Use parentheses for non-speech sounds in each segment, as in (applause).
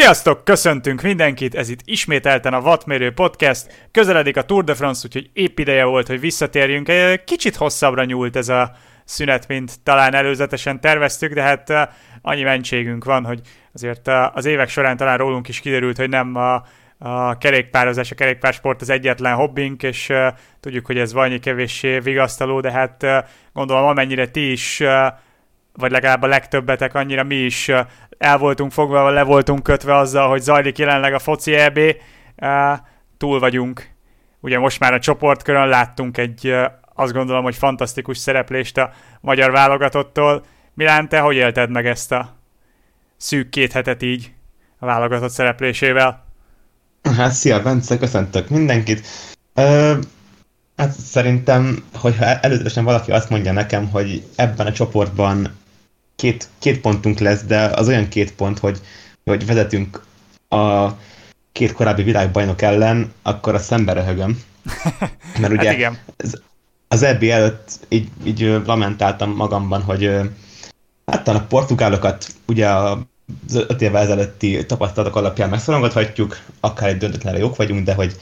Sziasztok, köszöntünk mindenkit, ez itt ismételten a Wattmérő Podcast, közeledik a Tour de France, úgyhogy épp ideje volt, hogy visszatérjünk. Kicsit hosszabbra nyúlt ez a szünet, mint talán előzetesen terveztük, de hát uh, annyi mentségünk van, hogy azért uh, az évek során talán rólunk is kiderült, hogy nem a, a kerékpározás, a kerékpársport az egyetlen hobbink, és uh, tudjuk, hogy ez valami kevéssé vigasztaló, de hát gondolom amennyire ti is, vagy legalább a legtöbbetek annyira mi is el voltunk fogva, le voltunk kötve azzal, hogy zajlik jelenleg a foci EB, túl vagyunk. Ugye most már a csoportkörön láttunk egy, azt gondolom, hogy fantasztikus szereplést a magyar válogatottól. Milán, te hogy élted meg ezt a szűk két hetet így a válogatott szereplésével? Hát szia, Bence, köszöntök mindenkit. Ö, hát szerintem, hogyha előzetesen valaki azt mondja nekem, hogy ebben a csoportban két, két pontunk lesz, de az olyan két pont, hogy, hogy vezetünk a két korábbi világbajnok ellen, akkor a szembe röhögöm. (laughs) Mert ugye hát igen. Az, EB előtt így, így lamentáltam magamban, hogy hát a portugálokat ugye a az öt évvel ezelőtti tapasztalatok alapján megszorongathatjuk, akár egy döntetlenre jók vagyunk, de hogy,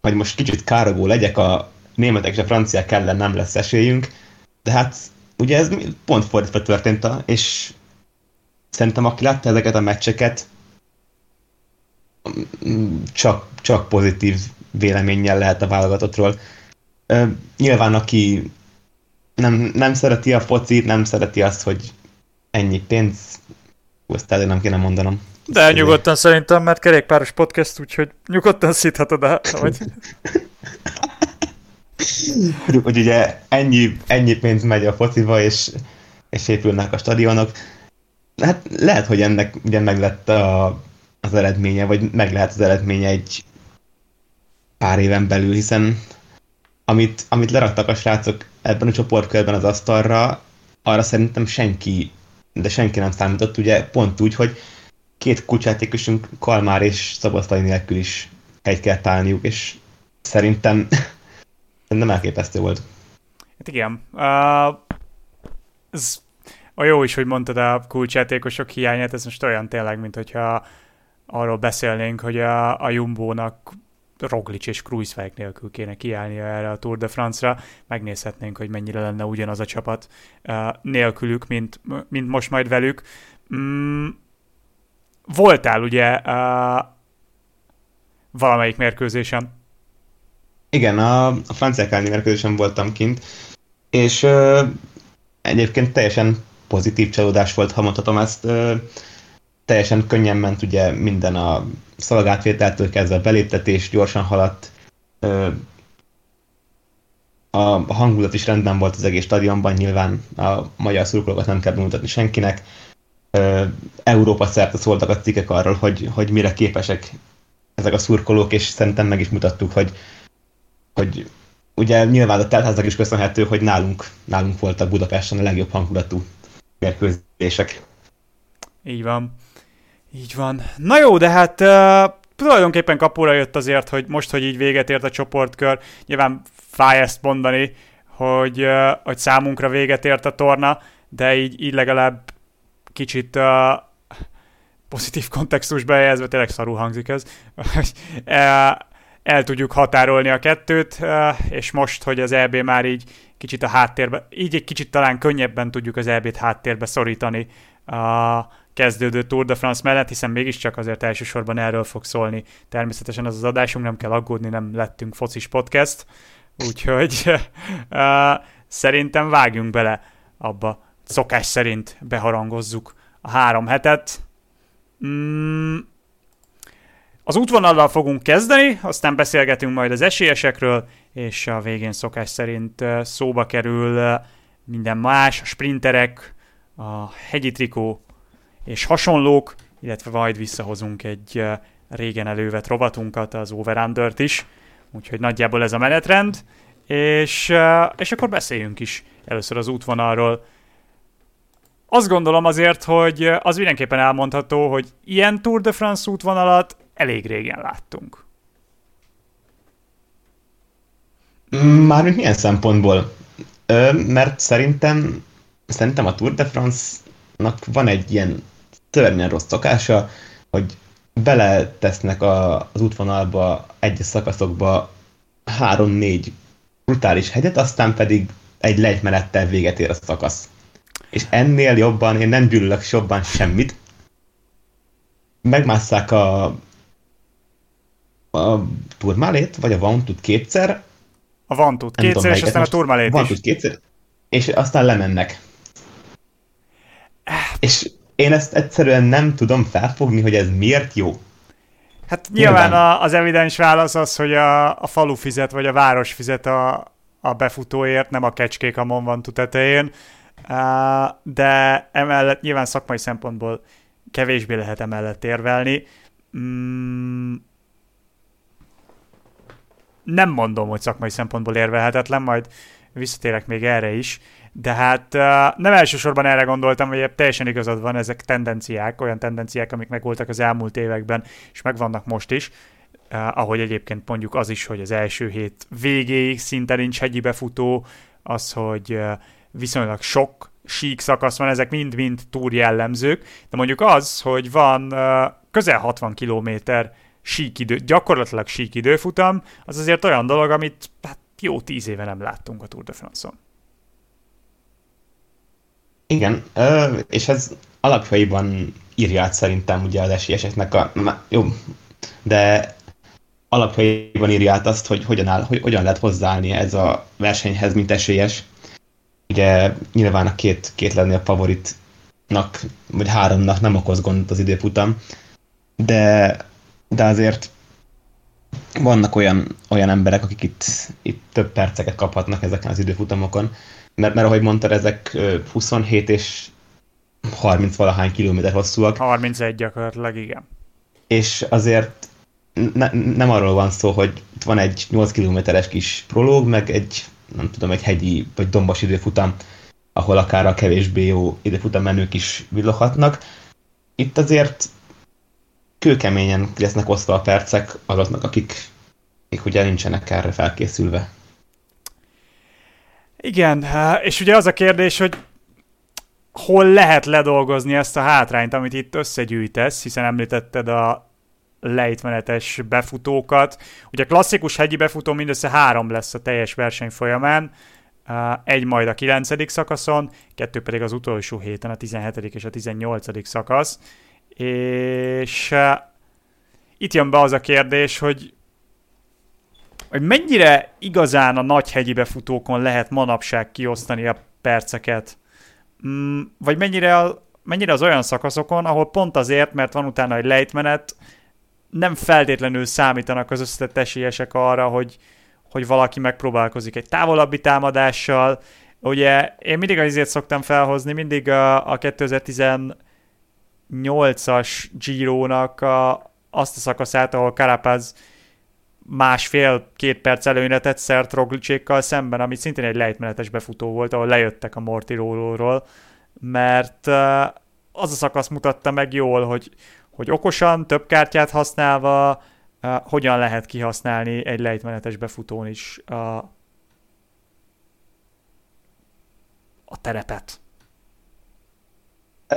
hogy most kicsit károgó legyek, a németek és a franciák ellen nem lesz esélyünk, de hát ugye ez pont fordítva történt, és szerintem aki látta ezeket a meccseket, csak, csak pozitív véleménnyel lehet a válogatottról. Nyilván aki nem, nem szereti a focit, nem szereti azt, hogy ennyi pénz, ezt elég nem kéne mondanom. De Ezt nyugodtan azért. szerintem, mert kerékpáros podcast, úgyhogy nyugodtan szíthatod el. Vagy... (laughs) hogy ugye ennyi, ennyi pénz megy a fociba, és, és épülnek a stadionok. Hát lehet, hogy ennek ugye meg lett a, az eredménye, vagy meg lehet az eredménye egy pár éven belül, hiszen amit, amit leraktak a srácok ebben a csoportkörben az asztalra, arra szerintem senki, de senki nem számított, ugye pont úgy, hogy két kulcsjátékosunk Kalmár és Szabasztai nélkül is egy kell találniuk, és szerintem nem elképesztő volt. Hát igen. Uh, ez a jó is, hogy mondtad a kulcsjátékosok hiányát, ez most olyan tényleg, mint hogyha arról beszélnénk, hogy a, a Jumbo-nak Roglic és Kruiswijk nélkül kéne kiállnia erre a Tour de France-ra, megnézhetnénk, hogy mennyire lenne ugyanaz a csapat uh, nélkülük, mint, mint most majd velük. Mm, voltál ugye uh, valamelyik mérkőzésen? Igen, a, a franciák elleni voltam kint, és uh, egyébként teljesen pozitív csalódás volt, ha mondhatom ezt. Uh, teljesen könnyen ment ugye minden a szolgáltvételtől kezdve a beléptetés, gyorsan haladt. Uh, a hangulat is rendben volt az egész stadionban, nyilván a magyar szurkolókat nem kell bemutatni senkinek. Európa szerte szóltak a cikkek arról, hogy, hogy mire képesek ezek a szurkolók, és szerintem meg is mutattuk, hogy hogy ugye nyilván a teltháznak is köszönhető, hogy nálunk, nálunk voltak Budapesten a legjobb hangulatú mérkőzések. Így van. Így van. Na jó, de hát uh, tulajdonképpen kapóra jött azért, hogy most, hogy így véget ért a csoportkör, nyilván fáj ezt mondani, hogy, uh, hogy számunkra véget ért a torna, de így, így legalább kicsit uh, pozitív kontextusba helyezve, tényleg szarul hangzik ez, (laughs) el tudjuk határolni a kettőt, és most, hogy az EB már így kicsit a háttérbe, így egy kicsit talán könnyebben tudjuk az EB-t háttérbe szorítani a kezdődő Tour de France mellett, hiszen mégiscsak azért elsősorban erről fog szólni. Természetesen az az adásunk, nem kell aggódni, nem lettünk focis podcast, úgyhogy uh, (laughs) szerintem vágjunk bele abba. Szokás szerint beharangozzuk a három hetet. Mm, az útvonallal fogunk kezdeni, aztán beszélgetünk majd az esélyesekről, és a végén szokás szerint szóba kerül minden más, a sprinterek, a hegyi trikó és hasonlók, illetve majd visszahozunk egy régen elővet rovatunkat, az over is, úgyhogy nagyjából ez a menetrend, és, és akkor beszéljünk is először az útvonalról. Azt gondolom azért, hogy az mindenképpen elmondható, hogy ilyen Tour de France útvonalat elég régen láttunk. Mármint milyen szempontból? Ö, mert szerintem, szerintem a Tour de France-nak van egy ilyen törnyen rossz szokása, hogy beletesznek a, az útvonalba egyes szakaszokba három-négy brutális hegyet, aztán pedig egy lejtmenettel véget ér a szakasz. És ennél jobban én nem gyűlölök jobban semmit. Megmásszák a, a turmálét, vagy a vantut kétszer. A vantut kétszer, tudom, és aztán a turmálét vantut kétszer, és aztán lemennek. És én ezt egyszerűen nem tudom felfogni, hogy ez miért jó. Hát nyilván, nyilván. A, az evidens válasz az, hogy a, a falu fizet, vagy a város fizet a, a befutóért, nem a kecskék a Monvantu tetején, de emellett nyilván szakmai szempontból kevésbé lehet emellett érvelni. Mm, nem mondom, hogy szakmai szempontból érvelhetetlen, majd visszatérek még erre is, de hát nem elsősorban erre gondoltam, hogy teljesen igazad van, ezek tendenciák, olyan tendenciák, amik megvoltak az elmúlt években, és megvannak most is, ahogy egyébként mondjuk az is, hogy az első hét végéig szinte nincs hegyi befutó, az, hogy viszonylag sok sík szakasz van, ezek mind-mind túr jellemzők, de mondjuk az, hogy van közel 60 kilométer síkidő, gyakorlatilag síkidőfutam, az azért olyan dolog, amit hát jó tíz éve nem láttunk a Tour de France-on. Igen, és ez alapjaiban írja át szerintem ugye az esélyeseknek a... Jó, de alapjaiban írja át azt, hogy hogyan, áll, hogy hogyan lehet hozzáállni ez a versenyhez, mint esélyes. Ugye nyilván a két, két a favoritnak, vagy háromnak nem okoz gondot az időfutam, de, de azért vannak olyan, olyan emberek, akik itt, itt több perceket kaphatnak ezeken az időfutamokon, mert, mert ahogy mondtad, ezek 27 és 30 valahány kilométer hosszúak. 31 gyakorlatilag, igen. És azért ne, nem arról van szó, hogy van egy 8 kilométeres kis prológ, meg egy, nem tudom, egy hegyi vagy dombos időfutam, ahol akár a kevésbé jó időfutam menők is villoghatnak. Itt azért kőkeményen lesznek osztva a percek azoknak, akik, akik ugye nincsenek erre felkészülve. Igen, és ugye az a kérdés, hogy hol lehet ledolgozni ezt a hátrányt, amit itt összegyűjtesz, hiszen említetted a lejtmenetes befutókat. Ugye klasszikus hegyi befutó mindössze három lesz a teljes verseny folyamán, egy majd a 9. szakaszon, kettő pedig az utolsó héten, a 17. és a 18. szakasz. És itt jön be az a kérdés, hogy hogy mennyire igazán a nagy hegyi befutókon lehet manapság kiosztani a perceket, mm, vagy mennyire, a, mennyire az olyan szakaszokon, ahol pont azért, mert van utána egy lejtmenet, nem feltétlenül számítanak az összetett esélyesek arra, hogy, hogy valaki megpróbálkozik egy távolabbi támadással. Ugye én mindig azért szoktam felhozni, mindig a, a 2018-as Giro-nak a, azt a szakaszát, ahol Carapaz másfél-két perc előnyre tett szert Roglicsékkal szemben, ami szintén egy lejtmenetes befutó volt, ahol lejöttek a Mortirolóról, mert az a szakasz mutatta meg jól, hogy, hogy okosan, több kártyát használva, hogyan lehet kihasználni egy lejtmenetes befutón is a, a terepet.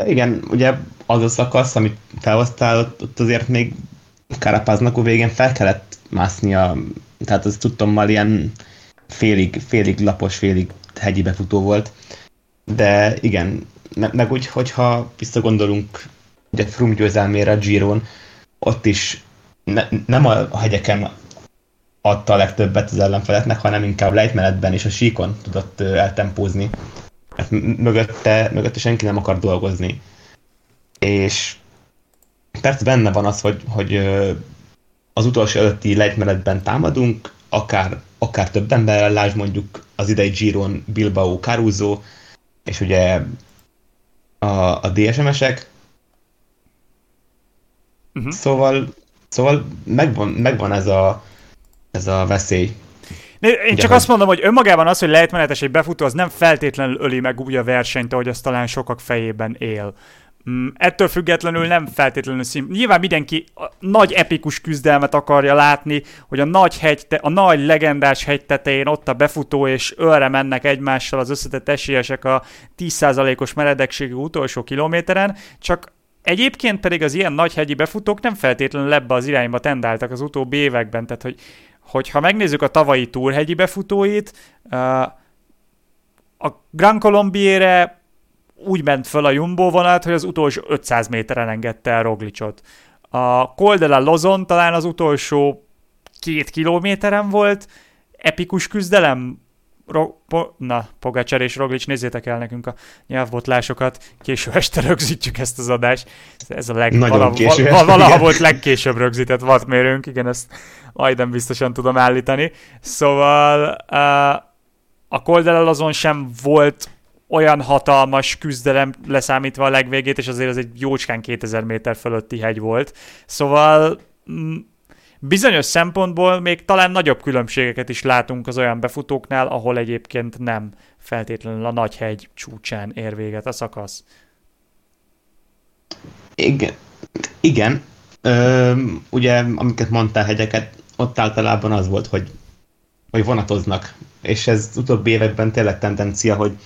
Igen, ugye az a szakasz, amit felhoztál, ott azért még Karapáznak a végén fel kellett másznia, tehát az tudtommal ilyen félig, félig lapos, félig hegyi befutó volt. De igen, meg, meg úgy, hogyha visszagondolunk ugye Frum győzelmére a Giron, ott is ne, nem a hegyeken adta a legtöbbet az ellenfeletnek, hanem inkább lejtmenetben és a síkon tudott eltempózni. Mert mögötte, mögötte senki nem akar dolgozni. És persze benne van az, hogy, hogy az utolsó előtti lejtmenetben támadunk, akár, akár több emberrel, lásd mondjuk az idei Giron, Bilbao, Caruso, és ugye a, a DSMS-ek. Uh-huh. Szóval, szóval megvan, megvan ez, a, ez a veszély. Én ugye, csak hogy... azt mondom, hogy önmagában az, hogy lejtmenetes egy befutó, az nem feltétlenül öli meg úgy a versenyt, ahogy az talán sokak fejében él. Mm, ettől függetlenül nem feltétlenül szín. Nyilván mindenki a nagy epikus küzdelmet akarja látni, hogy a nagy, hegy, a nagy legendás hegy tetején ott a befutó és ölre mennek egymással az összetett esélyesek a 10%-os meredekségű utolsó kilométeren, csak Egyébként pedig az ilyen nagy hegyi befutók nem feltétlenül ebbe az irányba tendáltak az utóbbi években, tehát hogy, hogyha megnézzük a tavalyi túrhegyi befutóit, a Grand Colombiere úgy ment föl a Jumbo vonat, hogy az utolsó 500 méteren engedte el Roglicot. A Col de la Lozon talán az utolsó két kilométeren volt, epikus küzdelem, Ro- po- na, Pogacsar és Roglic, nézzétek el nekünk a nyelvbotlásokat, késő este rögzítjük ezt az adást. Ez a leg, Nagyon vala, késő vala, valaha volt legkésőbb rögzített wattmérőnk, igen, ezt majdnem biztosan tudom állítani. Szóval uh, a Coldel azon sem volt olyan hatalmas küzdelem leszámítva a legvégét, és azért ez egy jócskán 2000 méter fölötti hegy volt. Szóval mm, bizonyos szempontból még talán nagyobb különbségeket is látunk az olyan befutóknál, ahol egyébként nem feltétlenül a nagy hegy csúcsán ér véget a szakasz. Igen. Igen. Ö, ugye, amiket mondtál hegyeket, ott általában az volt, hogy, hogy vonatoznak. És ez utóbbi években tényleg tendencia, hogy,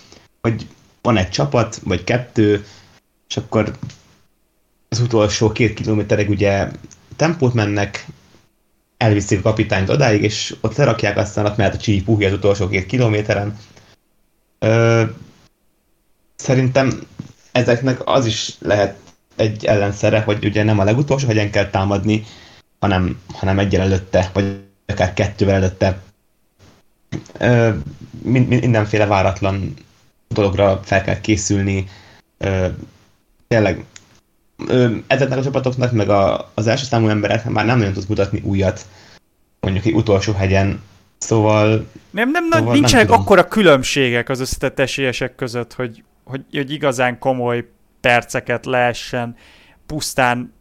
hogy van egy csapat, vagy kettő, és akkor az utolsó két kilométerig ugye tempót mennek, elviszik a kapitányt odáig, és ott lerakják, aztán ott mehet a csípuhi az utolsó két kilométeren. Ö, szerintem ezeknek az is lehet egy ellenszere, hogy ugye nem a legutolsó hegyen kell támadni, hanem, hanem egyel előtte, vagy akár kettővel előtte. Ö, mindenféle váratlan dologra fel kell készülni. Ö, tényleg ezeknek a csapatoknak, meg a, az első számú emberek már nem nagyon tud mutatni újat, mondjuk egy utolsó hegyen, Szóval... Nem, nem, szóval nincsenek nem akkora különbségek az összetett esélyesek között, hogy, hogy, hogy igazán komoly perceket lehessen pusztán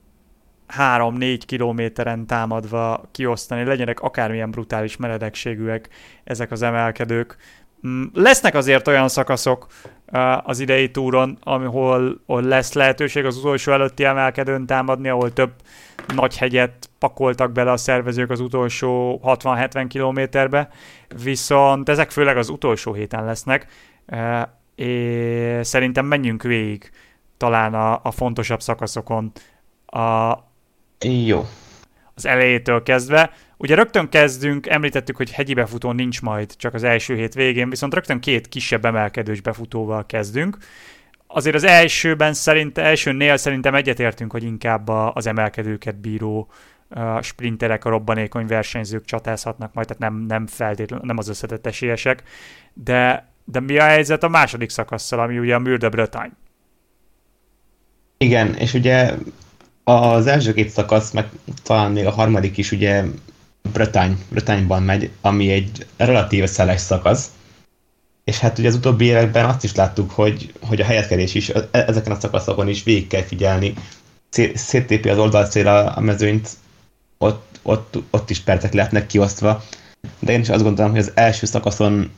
3-4 kilométeren támadva kiosztani, legyenek akármilyen brutális meredekségűek ezek az emelkedők. Mm, lesznek azért olyan szakaszok az idei túron, ahol, lesz lehetőség az utolsó előtti emelkedőn támadni, ahol több nagy hegyet pakoltak bele a szervezők az utolsó 60-70 kilométerbe, viszont ezek főleg az utolsó héten lesznek, és szerintem menjünk végig talán a, a fontosabb szakaszokon a, Jó. az elejétől kezdve. Ugye rögtön kezdünk, említettük, hogy hegyi befutó nincs majd csak az első hét végén, viszont rögtön két kisebb emelkedős befutóval kezdünk. Azért az elsőben szerint, elsőnél szerintem egyetértünk, hogy inkább az emelkedőket bíró sprinterek, a robbanékony versenyzők csatázhatnak majd, tehát nem, nem feltétlenül, nem az összetett esélyesek, de, de mi a helyzet a második szakasszal, ami ugye a de Bretagne? Igen, és ugye az első két szakasz, meg talán még a harmadik is ugye Bretagne, Bretagne-ban megy, ami egy relatíve szeles szakasz, és hát ugye az utóbbi években azt is láttuk, hogy, hogy a helyezkedés is e, ezeken a szakaszokon is végig kell figyelni, széttépi az oldalcélra a mezőnyt, ott, ott, ott is percek lehetnek kiosztva, de én is azt gondolom, hogy az első szakaszon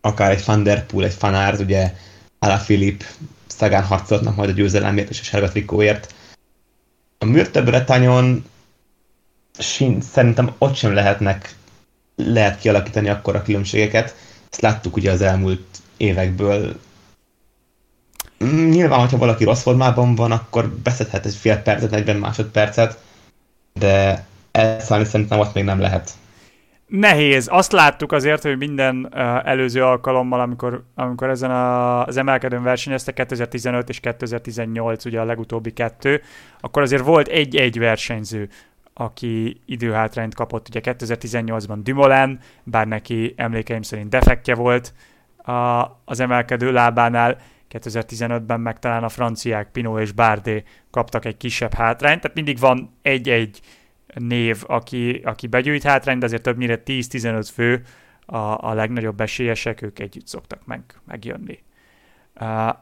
akár egy Van egy Fanart, ugye Alaphilippe, Szagán harcolnak majd a győzelemért és a sárga trikóért. A Mürte Bretanyon szerintem ott sem lehetnek lehet kialakítani akkor a különbségeket. Ezt láttuk ugye az elmúlt évekből. Nyilván, hogyha valaki rossz formában van, akkor beszedhet egy fél percet, 40 másodpercet, de elszállni szerintem ott még nem lehet. Nehéz. Azt láttuk azért, hogy minden uh, előző alkalommal, amikor, amikor ezen a, az emelkedőn versenyeztek, 2015 és 2018 ugye a legutóbbi kettő, akkor azért volt egy-egy versenyző, aki időhátrányt kapott. Ugye 2018-ban Dumoulin, bár neki emlékeim szerint defektje volt a, az emelkedő lábánál, 2015-ben meg talán a franciák Pinot és Bardé kaptak egy kisebb hátrányt, tehát mindig van egy-egy név, aki, aki begyűjt hátrányt, de azért többnyire 10-15 fő a, a legnagyobb esélyesek, ők együtt szoktak meg, megjönni. Uh,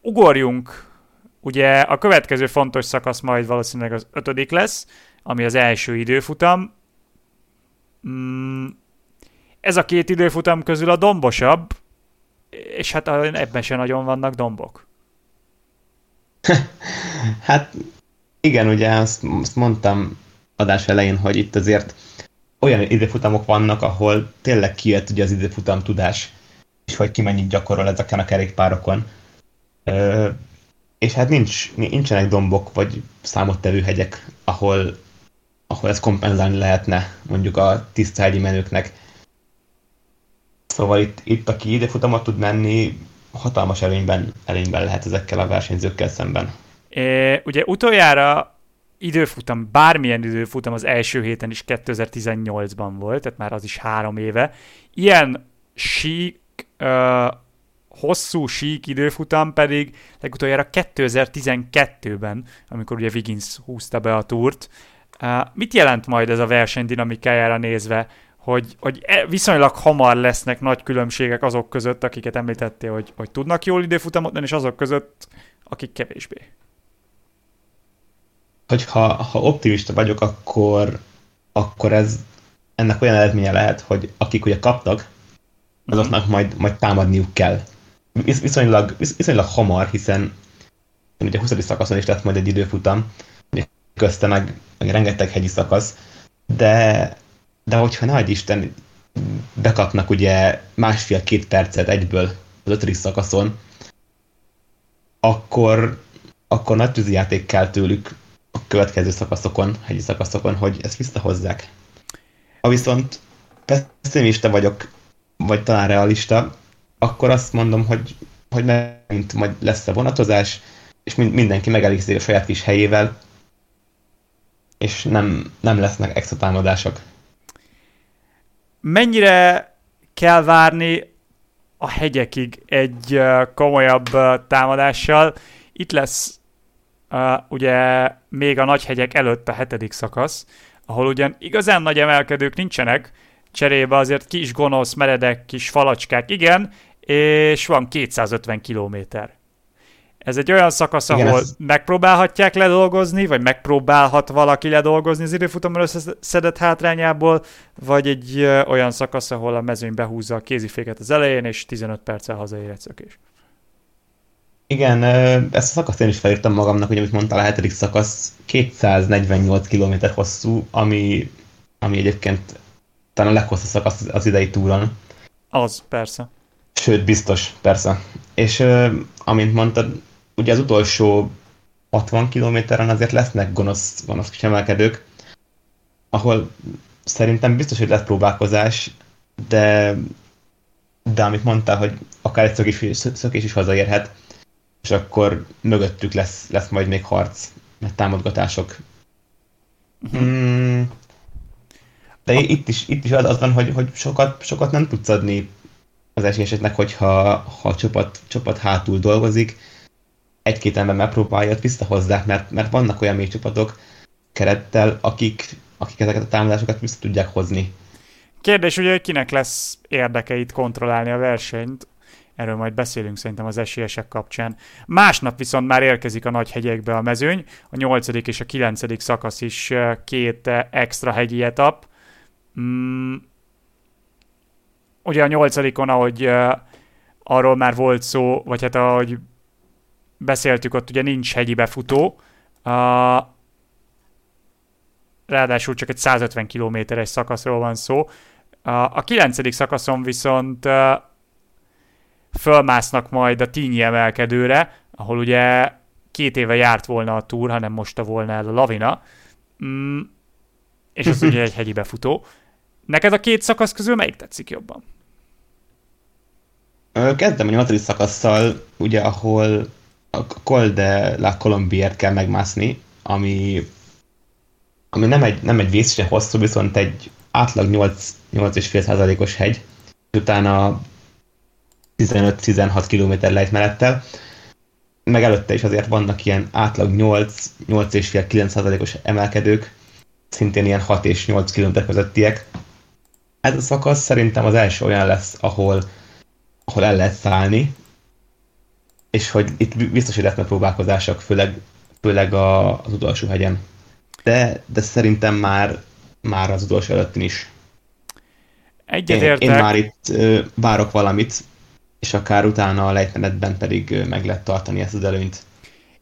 ugorjunk, ugye a következő fontos szakasz majd valószínűleg az ötödik lesz, ami az első időfutam. Mm, ez a két időfutam közül a dombosabb, és hát ebben sem nagyon vannak dombok. (laughs) hát igen, ugye azt, azt mondtam adás elején, hogy itt azért olyan időfutamok vannak, ahol tényleg kijött ugye az időfutam tudás, és hogy ki mennyit gyakorol ezeken a kerékpárokon. és hát nincs, nincsenek dombok vagy számottevő hegyek, ahol, ahol ezt kompenzálni lehetne mondjuk a tiszta hegyi menőknek. Szóval itt, itt aki idefutamot tud menni, hatalmas előnyben, előnyben lehet ezekkel a versenyzőkkel szemben. É, ugye utoljára időfutam, bármilyen időfutam az első héten is 2018-ban volt, tehát már az is három éve. Ilyen sík, uh, hosszú sík időfutam pedig legutoljára 2012-ben, amikor ugye Wiggins húzta be a túrt. Uh, mit jelent majd ez a verseny dinamikájára nézve, hogy, hogy e, viszonylag hamar lesznek nagy különbségek azok között, akiket említettél, hogy, hogy tudnak jól időfutamot és azok között, akik kevésbé? Hogyha ha optimista vagyok, akkor, akkor ez ennek olyan eredménye lehet, hogy akik ugye kaptak, azoknak majd, majd támadniuk kell. Viszonylag, viszonylag hamar, hiszen ugye a 20. szakaszon is lett majd egy időfutam, közte meg, meg rengeteg hegyi szakasz, de, de hogyha nagy Isten bekapnak ugye másfél-két percet egyből az ötödik szakaszon, akkor, akkor nagy tűzijáték kell tőlük a következő szakaszokon, hegyi szakaszokon, hogy ezt visszahozzák. Ha viszont pessimista vagyok, vagy talán realista, akkor azt mondom, hogy, hogy megint majd lesz a vonatozás, és mindenki megelégszik a saját kis helyével, és nem, nem lesznek extra támadások. Mennyire kell várni a hegyekig egy komolyabb támadással? Itt lesz uh, ugye még a nagy hegyek előtt a hetedik szakasz, ahol ugyan igazán nagy emelkedők nincsenek, cserébe azért kis gonosz, meredek kis falacskák, igen, és van 250 kilométer. Ez egy olyan szakasz, Igen, ahol ez... megpróbálhatják ledolgozni, vagy megpróbálhat valaki ledolgozni az időfutamon összeszedett hátrányából, vagy egy olyan szakasz, ahol a mezőny behúzza a kéziféket az elején, és 15 perccel hazaér egy szökés. Igen, ezt a szakaszt én is felírtam magamnak, hogy amit mondtál, a hetedik szakasz 248 km hosszú, ami, ami egyébként talán a leghosszabb szakasz az idei túron. Az, persze. Sőt, biztos, persze. És amint mondtad, ugye az utolsó 60 kilométeren azért lesznek gonosz, gonosz kisemelkedők, ahol szerintem biztos, hogy lesz próbálkozás, de, de amit mondtál, hogy akár egy szökés, szökés is hazaérhet, és akkor mögöttük lesz, lesz majd még harc, meg támogatások. Uh-huh. Mm, de a... itt is, itt is az van, hogy, hogy sokat, sokat nem tudsz adni az esélyeseknek, hogyha ha a csapat, csapat hátul dolgozik, egy-két ember megpróbálja, ott visszahozzák, mert, mert vannak olyan mély csapatok kerettel, akik, akik ezeket a támadásokat vissza tudják hozni. Kérdés ugye, hogy kinek lesz érdekeit kontrollálni a versenyt, erről majd beszélünk szerintem az esélyesek kapcsán. Másnap viszont már érkezik a nagy hegyekbe a mezőny, a nyolcadik és a kilencedik szakasz is két extra hegyi etap. Mm, ugye a nyolcadikon, ahogy arról már volt szó, vagy hát ahogy beszéltük, ott ugye nincs hegyi befutó, uh, ráadásul csak egy 150 kilométeres szakaszról van szó. Uh, a kilencedik szakaszon viszont uh, fölmásznak majd a tínyi emelkedőre, ahol ugye két éve járt volna a túr, hanem most a volna el a lavina. Mm, és az ugye egy hegyi befutó. Neked a két szakasz közül melyik tetszik jobban? Kezdem a nyolcadik szakasszal, ugye, ahol a Col de la Colombiert kell megmászni, ami, ami nem egy, nem egy vészesen hosszú, viszont egy átlag 8, 8,5%-os hegy, utána 15-16 km lejtmenettel, meg előtte is azért vannak ilyen átlag 8, 8,5-9%-os emelkedők, szintén ilyen 6 és 8 km közöttiek. Ez a szakasz szerintem az első olyan lesz, ahol, ahol el lehet szállni, és hogy itt biztos, hogy lesznek próbálkozások, főleg, főleg a, az utolsó hegyen. De, de szerintem már, már az utolsó előttin is. Egyetértek. Én, én már itt ö, várok valamit, és akár utána a lejtmenetben pedig meg lehet tartani ezt az előnyt.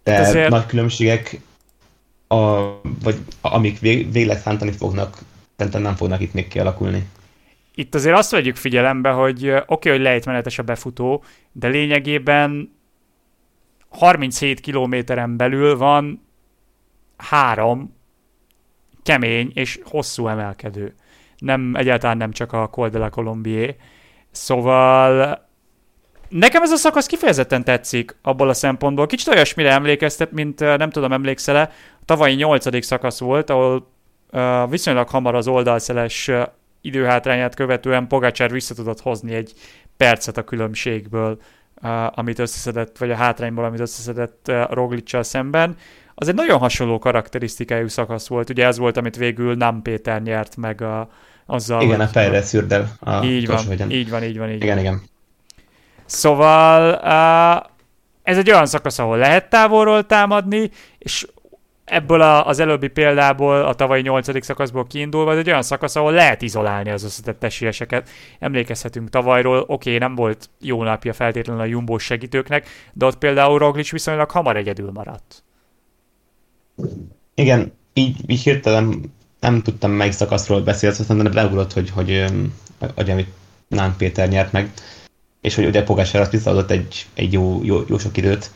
De azért... nagy különbségek, a, vagy amik vég, végleg szántani fognak, szerintem nem fognak itt még kialakulni. Itt azért azt vegyük figyelembe, hogy oké, okay, hogy lejtmenetes a befutó, de lényegében 37 kilométeren belül van három kemény és hosszú emelkedő. Nem, egyáltalán nem csak a Col de la Colombier. Szóval nekem ez a szakasz kifejezetten tetszik abból a szempontból. Kicsit olyasmire emlékeztet, mint nem tudom, emlékszel-e, tavalyi nyolcadik szakasz volt, ahol uh, viszonylag hamar az oldalszeles uh, időhátrányát követően Pogacsár vissza tudott hozni egy percet a különbségből, uh, amit összeszedett, vagy a hátrányból, amit összeszedett uh, Roglicsal szemben. Az egy nagyon hasonló karakterisztikájú szakasz volt, ugye ez volt, amit végül Nem Péter nyert meg a, azzal. Igen, a fejre szürdel. A így van, így van, így van, így van. Igen, igen. Szóval uh, ez egy olyan szakasz, ahol lehet távolról támadni, és ebből a, az előbbi példából, a tavalyi nyolcadik szakaszból kiindulva, ez egy olyan szakasz, ahol lehet izolálni az összetett esélyeseket. Emlékezhetünk tavalyról, oké, okay, nem volt jó napja feltétlenül a Jumbo segítőknek, de ott például Roglic viszonylag hamar egyedül maradt. Igen, így, így hirtelen nem tudtam melyik szakaszról beszélni, aztán leugrott, hogy, hogy, hogy, hogy amit Nán Péter nyert meg, és hogy ugye Pogásár azt visszaadott egy, egy jó, jó, jó sok időt.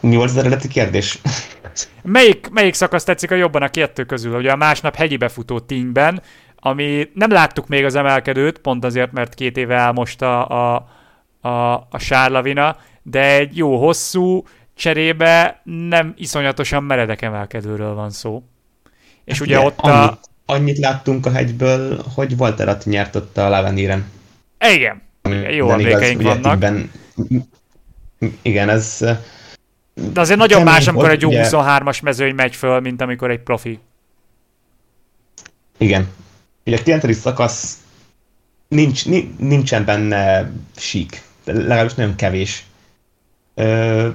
mi volt az eredeti kérdés? Melyik, melyik szakasz tetszik a jobban a kettő közül? Ugye a másnap hegyi befutó tíngben, ami nem láttuk még az emelkedőt, pont azért, mert két éve elmosta a, a, a sárlavina, de egy jó hosszú cserébe nem iszonyatosan meredek emelkedőről van szó. És ugye, ugye ott a... Annyit láttunk a hegyből, hogy Walter Atti nyert ott a Laveníren. Igen. Igen jó emlékeink vannak. Tímben, igen, ez de azért nagyon más, amikor egy ugye... 23-as mezőny megy föl, mint amikor egy profi. Igen. Ugye a 9. szakasz nincs, nincsen benne sík, legalábbis nagyon kevés. Ö,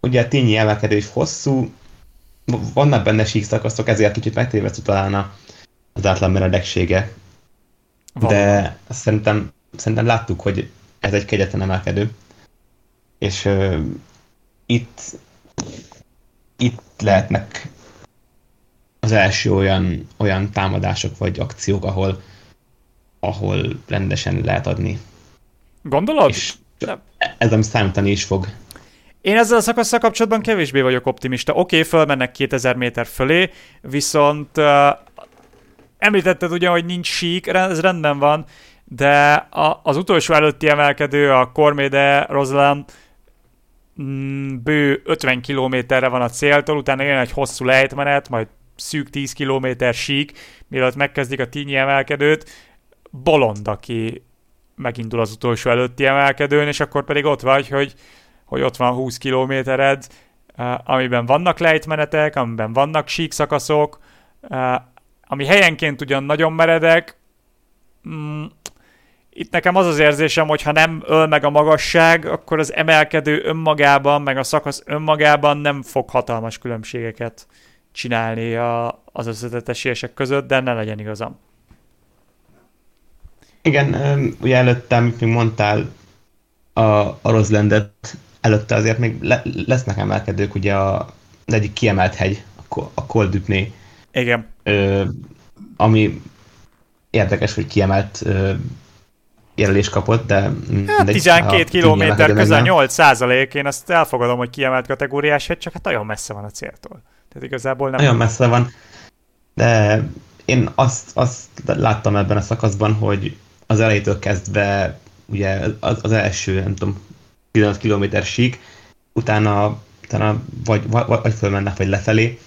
ugye a tényi emelkedés hosszú, vannak benne sík szakaszok, ezért kicsit megtévesztő talán az átlan meredeksége. De szerintem, szerintem láttuk, hogy ez egy kegyetlen emelkedő. És itt, itt lehetnek az első olyan, olyan támadások vagy akciók, ahol, ahol rendesen lehet adni. Gondolod? És ez ami számítani is fog. Én ezzel a szakaszsal kapcsolatban kevésbé vagyok optimista. Oké, okay, fölmennek 2000 méter fölé, viszont uh, említetted ugye, hogy nincs sík, ez rendben van, de a, az utolsó előtti emelkedő, a Cormede Rosaland, Mm, bő 50 kilométerre van a céltól, utána jön egy hosszú lejtmenet, majd szűk 10 kilométer sík, mielőtt megkezdik a tínyi emelkedőt, bolond, aki megindul az utolsó előtti emelkedőn, és akkor pedig ott vagy, hogy, hogy ott van 20 kilométered, uh, amiben vannak lejtmenetek, amiben vannak sík szakaszok, uh, ami helyenként ugyan nagyon meredek, mm, itt nekem az az érzésem, hogy ha nem öl meg a magasság, akkor az emelkedő önmagában, meg a szakasz önmagában nem fog hatalmas különbségeket csinálni a, az összetett között, de ne legyen igazam. Igen, ugye előtte, amit még mondtál, a, a Roslandet, előtte azért még le, lesznek emelkedők, ugye a, egyik kiemelt hegy, a, Coldupné. Igen. Ö, ami érdekes, hogy kiemelt ö, jelölés kapott, de... Hát 12 kilométer, közel 8 százalék, én azt elfogadom, hogy kiemelt kategóriás hegy, csak hát nagyon messze van a céltól. Tehát igazából nem... Nagyon messze van, de én azt, azt láttam ebben a szakaszban, hogy az elejétől kezdve ugye az, az első, nem tudom, 15 kilométer sík, utána, utána vagy, vagy, vagy fölmennek, vagy lefelé.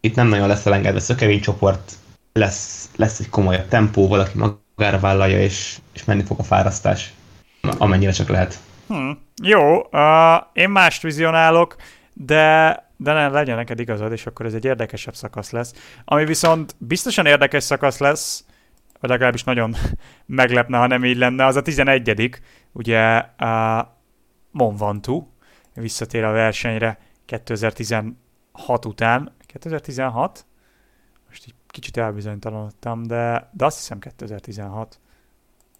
Itt nem nagyon lesz elengedve szökevény csoport, lesz, lesz egy komolyabb tempó, valaki magára vállalja, és, és menni fog a fárasztás, amennyire csak lehet. Hmm. Jó, uh, én mást vizionálok, de, de nem legyen neked igazad, és akkor ez egy érdekesebb szakasz lesz. Ami viszont biztosan érdekes szakasz lesz, vagy legalábbis nagyon (laughs) meglepne, ha nem így lenne, az a 11 ugye uh, Mon Ventoux visszatér a versenyre 2016 után. 2016? Most így kicsit elbizonytalanodtam, de, de azt hiszem 2016.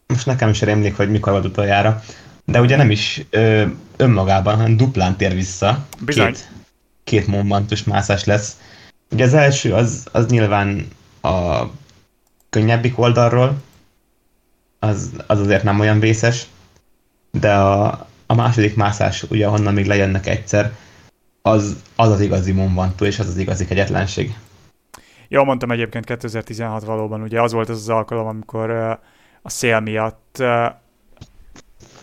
Most nekem is rémlik, hogy mikor volt utoljára. De ugye nem is ö, önmagában, hanem duplán tér vissza. Bizony. Két, két momentus mászás lesz. Ugye az első az, az nyilván a könnyebbik oldalról, az, az azért nem olyan vészes. de a, a második mászás, ugye ahonnan még lejönnek egyszer, az az, az igazi monvantú, és az az igazi kegyetlenség. Jól mondtam egyébként 2016 valóban, ugye az volt az az alkalom, amikor a szél miatt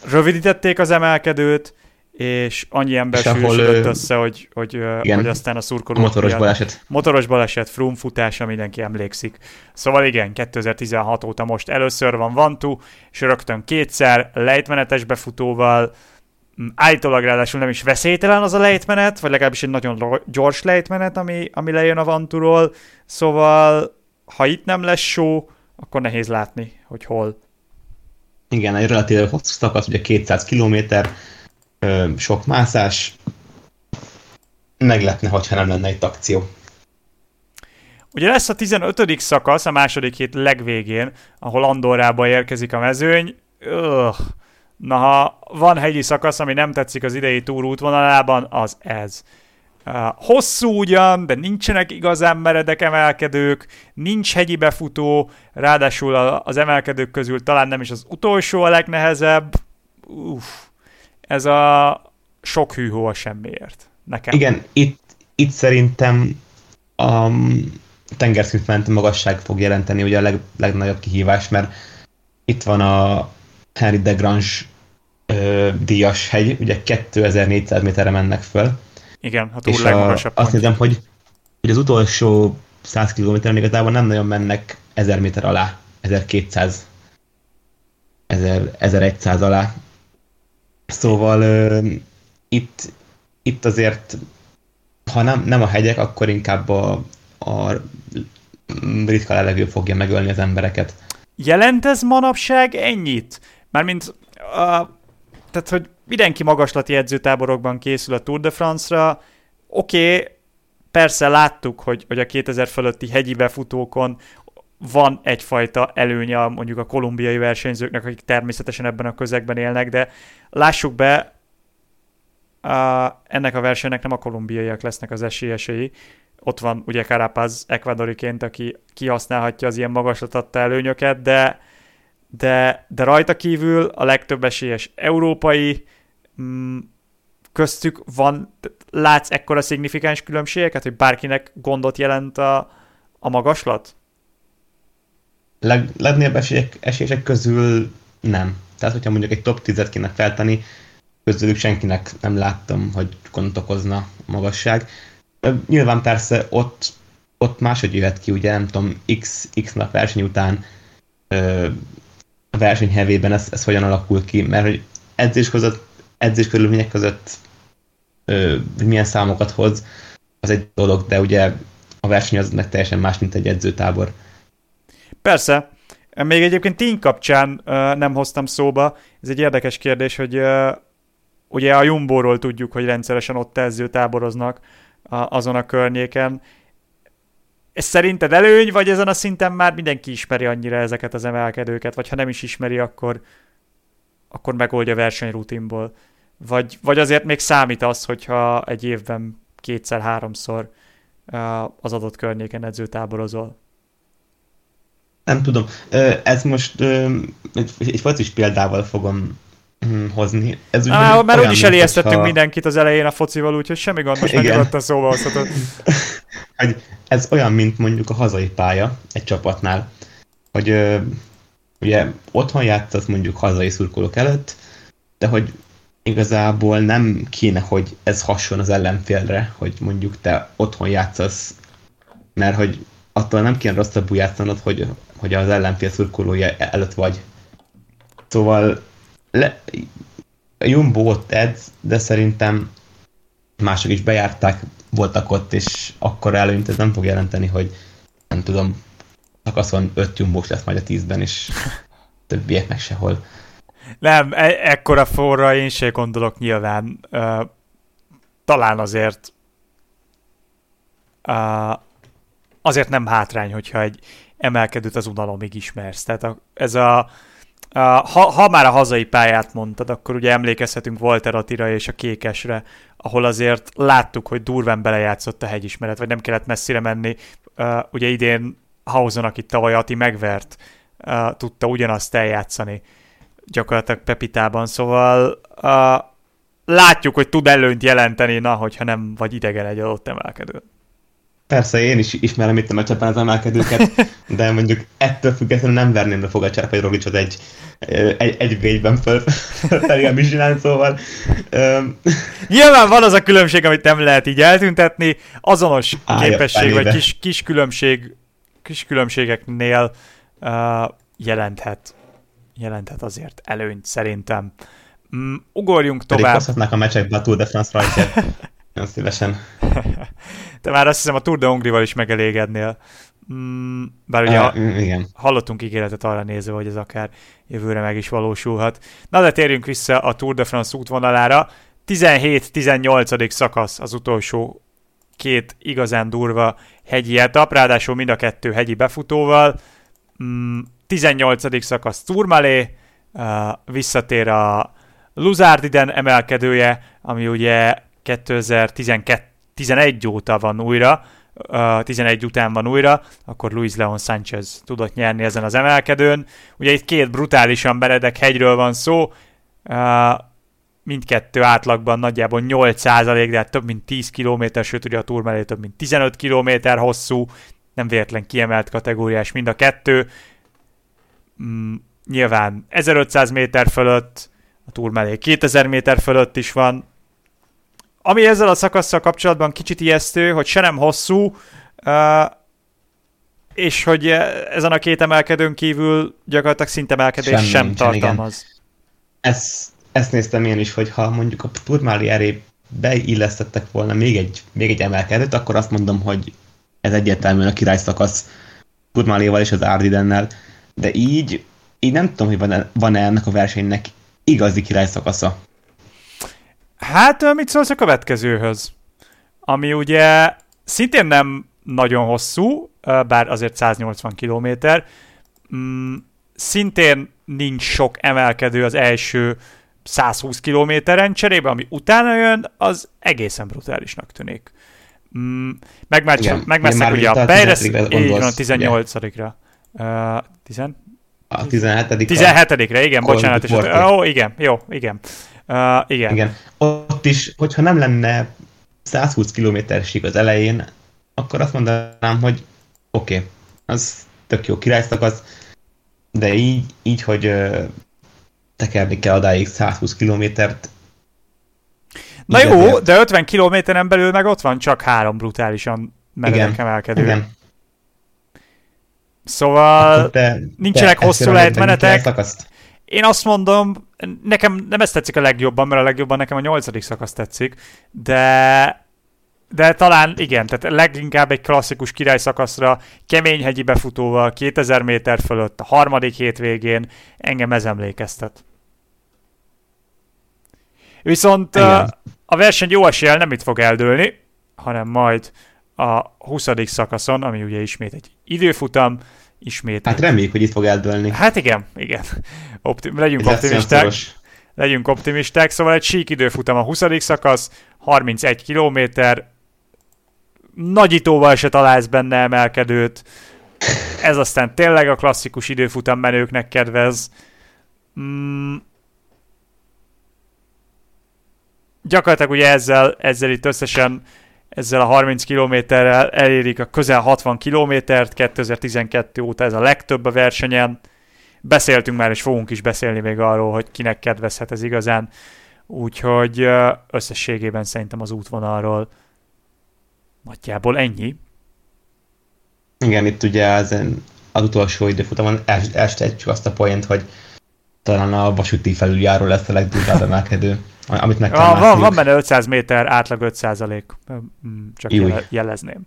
rövidítették az emelkedőt, és annyi ember sűrűsödött össze, hogy, hogy, igen, hogy aztán a szurkoló... Motoros miatt, baleset. Motoros baleset, frum futása, mindenki emlékszik. Szóval igen, 2016 óta most először van Vantu, és rögtön kétszer lejtmenetes befutóval, állítólag ráadásul nem is veszélytelen az a lejtmenet, vagy legalábbis egy nagyon gyors lejtmenet, ami, ami lejön a Vanturól, szóval ha itt nem lesz show, akkor nehéz látni, hogy hol. Igen, egy relatív hosszú szakasz, ugye 200 kilométer, sok mászás, meglepne, hogyha nem lenne egy akció. Ugye lesz a 15. szakasz, a második hét legvégén, ahol Andorrába érkezik a mezőny. Öh. Na, ha van hegyi szakasz, ami nem tetszik az idei túr útvonalában, az ez. Hosszú ugyan, de nincsenek igazán meredek emelkedők, nincs hegyi befutó, ráadásul az emelkedők közül talán nem is az utolsó a legnehezebb. Uff ez a sok hűhó a semmiért. Nekem. Igen, itt, itt szerintem a tengerszint magasság fog jelenteni ugye a leg, legnagyobb kihívás, mert itt van a Henry de Grange ö, díjas hegy, ugye 2400 méterre mennek föl. Igen, a túl legmagasabb Azt hiszem, hogy, hogy az utolsó 100 km igazából nem nagyon mennek 1000 méter alá, 1200 1000, 1100 alá. Szóval uh, itt, itt azért, ha nem, nem a hegyek, akkor inkább a, a ritka levegő fogja megölni az embereket. Jelent ez manapság ennyit? Mármint, uh, tehát, hogy mindenki magaslati edzőtáborokban készül a Tour de France-ra, oké, okay, persze láttuk, hogy, hogy a 2000 fölötti hegyi befutókon van egyfajta előnye mondjuk a kolumbiai versenyzőknek, akik természetesen ebben a közegben élnek, de lássuk be, a, ennek a versenynek nem a kolumbiaiak lesznek az esélyesei. Ott van ugye Carapaz ekvadoriként, aki kihasználhatja az ilyen magaslatatta előnyöket, de, de, de rajta kívül a legtöbb esélyes európai, mm, köztük van, látsz ekkora szignifikáns különbségeket, hogy bárkinek gondot jelent a, a magaslat? leg, legnagyobb esélyek, esélyek közül nem. Tehát, hogyha mondjuk egy top 10-et kéne feltenni, közülük senkinek nem láttam, hogy gondot okozna a magasság. Nyilván persze ott, ott máshogy jöhet ki, ugye nem tudom, x, x nap verseny után a verseny hevében ez, ez hogyan alakul ki, mert hogy edzés között, edzés körülmények között ö, milyen számokat hoz, az egy dolog, de ugye a verseny az meg teljesen más, mint egy edzőtábor. Persze. Még egyébként tény kapcsán uh, nem hoztam szóba. Ez egy érdekes kérdés, hogy uh, ugye a Jumbo-ról tudjuk, hogy rendszeresen ott edző táboroznak uh, azon a környéken. Ez szerinted előny, vagy ezen a szinten már mindenki ismeri annyira ezeket az emelkedőket, vagy ha nem is ismeri, akkor, akkor megoldja versenyrutinból? Vagy, vagy azért még számít az, hogyha egy évben kétszer-háromszor az adott környéken edzőtáborozol? Nem tudom. Ez most egy, focis példával fogom hozni. Ez Á, mert úgyis elijesztettünk hogyha... mindenkit az elején a focival, úgyhogy semmi gond, most megnyugodtan szóba hozhatod. (laughs) hogy ez olyan, mint mondjuk a hazai pálya egy csapatnál, hogy ugye otthon játszasz mondjuk hazai szurkolók előtt, de hogy igazából nem kéne, hogy ez hasson az ellenfélre, hogy mondjuk te otthon játszasz, mert hogy attól nem kéne rosszabbul játszanod, hogy, hogy az ellenfél szurkolója előtt vagy. Szóval le, Jumbo ott edz, de szerintem mások is bejárták, voltak ott, és akkor előnyt ez nem fog jelenteni, hogy nem tudom, szakaszon öt jumbós lesz majd a tízben, és (laughs) többiek meg sehol. Nem, e- ekkora forra én se gondolok nyilván. Uh, talán azért uh, azért nem hátrány, hogyha egy emelkedőt az unalomig ismersz. Tehát a, ez a ha, ha már a hazai pályát mondtad, akkor ugye emlékezhetünk Walter Attira és a Kékesre, ahol azért láttuk, hogy durván belejátszott a hegyismeret, vagy nem kellett messzire menni. Ugye idén Hausen, akit tavaly Ati megvert, tudta ugyanazt eljátszani. gyakorlatilag Pepitában, szóval látjuk, hogy tud előnyt jelenteni, na, hogyha nem vagy idegen egy adott emelkedő. Persze, én is ismerem itt a meccsepen az emelkedőket, (laughs) de mondjuk ettől függetlenül nem verném be Fogacsár vagy Roglicsot egy, egy, egy végyben föl, felé a Michelin, szóval... Um... Nyilván van az a különbség, amit nem lehet így eltüntetni, azonos Állja, képesség, vagy kis, kis, különbség, kis különbségeknél uh, jelenthet, jelenthet azért előnyt szerintem. Mm, ugorjunk tovább. Pedig a meccsekbe a Tour de France rajtját. (laughs) Nem szívesen. Te már azt hiszem a Tour de Hongrival is megelégednél. Mm, bár ugye uh, igen. hallottunk ígéretet arra nézve, hogy ez akár jövőre meg is valósulhat. Na de térjünk vissza a Tour de France útvonalára. 17-18. szakasz az utolsó két igazán durva hegyi etap, ráadásul mind a kettő hegyi befutóval. Mm, 18. szakasz Tourmalé, uh, visszatér a Luzardiden emelkedője, ami ugye 2011 óta van újra, uh, 11 után van újra, akkor Luis Leon Sanchez tudott nyerni ezen az emelkedőn. Ugye itt két brutálisan meredek hegyről van szó, mindkettő átlagban nagyjából 8% de hát több mint 10 km, sőt ugye a túr mellé több mint 15 km hosszú, nem véletlen kiemelt kategóriás mind a kettő. Mm, nyilván 1500 méter fölött, a túr mellé 2000 méter fölött is van, ami ezzel a szakasszal kapcsolatban kicsit ijesztő, hogy se nem hosszú, uh, és hogy ezen a két emelkedőn kívül gyakorlatilag szinte emelkedés Semmi sem nincsen, tartalmaz. Igen. Ezt, ezt néztem én is, hogy ha mondjuk a Turmáli eré beillesztettek volna még egy, még egy emelkedőt, akkor azt mondom, hogy ez egyértelműen a király szakasz Turmáléval és az Ardidennel, de így, így nem tudom, hogy van-e, van-e ennek a versenynek igazi király szakasza. Hát, mit szólsz a következőhöz? Ami ugye szintén nem nagyon hosszú, bár azért 180 km. Mm, szintén nincs sok emelkedő az első 120 kilométeren cserébe, ami utána jön, az egészen brutálisnak tűnik. Mm, megmesznek ugye a Beiresz, így van, a 18-ra. Uh, 10? A 17 17-re, igen, bocsánat. És, ó, igen, jó, igen. Uh, igen. igen. Ott is, hogyha nem lenne 120 km az elején, akkor azt mondanám, hogy oké, okay, az tök jó királyszakasz, de így, így hogy uh, tekerni kell odáig 120 kilométert. Na jó, de 50 kilométeren belül meg ott van csak három brutálisan meredek emelkedő. Igen. Szóval de, nincsenek de hosszú lejtmenetek. Én azt mondom, nekem nem ez tetszik a legjobban, mert a legjobban nekem a nyolcadik szakasz tetszik, de de talán igen, tehát leginkább egy klasszikus király szakaszra, kemény hegyi befutóval, 2000 méter fölött, a harmadik hétvégén engem ez emlékeztet. Viszont igen. a verseny jó eséllyel nem itt fog eldőlni, hanem majd a 20. szakaszon, ami ugye ismét egy időfutam, ismét. Hát reméljük, hogy itt fog eldőlni. Hát igen, igen. Optim- legyünk Ez optimisták. Legyünk optimisták, szóval egy sík időfutam a 20. szakasz, 31 kilométer, nagyítóval se találsz benne emelkedőt, ez aztán tényleg a klasszikus időfutam menőknek kedvez. Mm. Gyakorlatilag ugye ezzel, ezzel itt összesen ezzel a 30 kilométerrel elérik a közel 60 kilométert, 2012 óta ez a legtöbb a versenyen. Beszéltünk már, és fogunk is beszélni még arról, hogy kinek kedvezhet ez igazán. Úgyhogy összességében szerintem az útvonalról nagyjából ennyi. Igen, itt ugye az, az utolsó időfutamon elstetjük azt a poént, hogy talán a vasúti felüljáró lesz a legdurvább emelkedő. Amit meg kell van, van benne 500 méter, átlag 5 százalék, csak Júj. jelezném.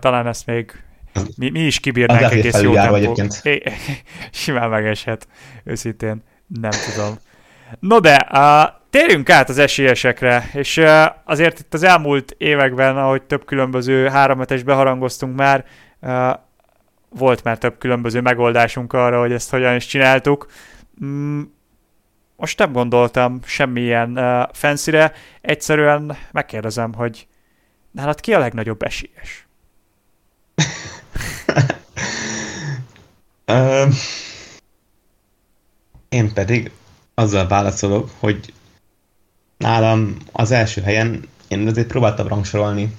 Talán ezt még mi, mi is kibírnánk egész jó tempó. (laughs) Simán megeshet, őszintén nem tudom. No de, uh, térjünk át az esélyesekre, és uh, azért itt az elmúlt években, ahogy több különböző hárometes beharangoztunk már, uh, volt már több különböző megoldásunk arra, hogy ezt hogyan is csináltuk. Most nem gondoltam semmilyen uh, fancyre, egyszerűen megkérdezem, hogy nálad ki a legnagyobb esélyes? (laughs) um, én pedig azzal válaszolok, hogy nálam az első helyen én azért próbáltam rangsorolni.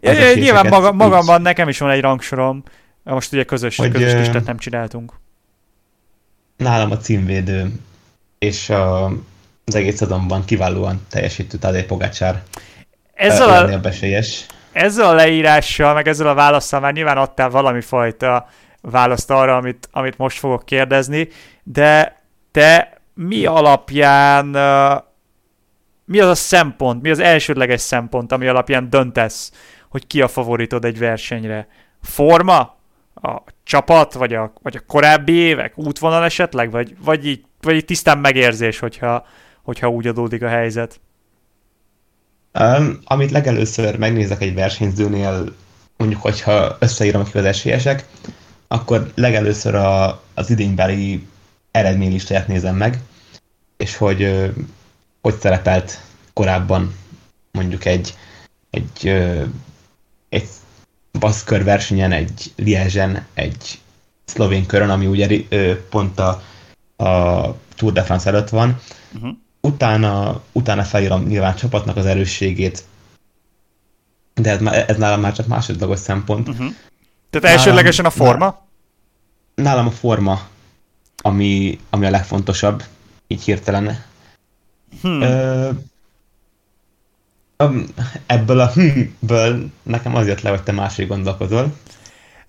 Ja, ja, nyilván maga, magamban nekem is van egy rangsorom, most ugye közös, hogy, közös listát nem csináltunk. Nálam a címvédő és a, az egész szezonban kiválóan teljesítő Tadej Pogácsár. Ezzel a, a ezzel a leírással, meg ezzel a válaszsal már nyilván adtál valami fajta választ arra, amit, amit most fogok kérdezni, de te mi alapján, mi az a szempont, mi az elsődleges szempont, ami alapján döntesz, hogy ki a favoritod egy versenyre? Forma? A csapat? Vagy a, vagy a korábbi évek? Útvonal esetleg? Vagy, vagy, így, vagy így tisztán megérzés, hogyha, hogyha úgy adódik a helyzet? Um, amit legelőször megnézek egy versenyzőnél, mondjuk, hogyha összeírom ki az esélyesek, akkor legelőször a, az idénybeli eredménylistáját nézem meg, és hogy hogy szerepelt korábban mondjuk egy, egy, egy baszkör versenyen, egy Liezsen, egy szlovén körön, ami ugye pont a, a Tour de France előtt van. Uh-huh. Utána, utána felírom nyilván csapatnak az erősségét, de ez, ez nálam már csak másodlagos szempont. Uh-huh. Tehát elsődlegesen a forma? Nálam a forma, ami, ami a legfontosabb, így hirtelen. Hmm. Ö, ebből a ből nekem az jött le, hogy te másik gondolkozol.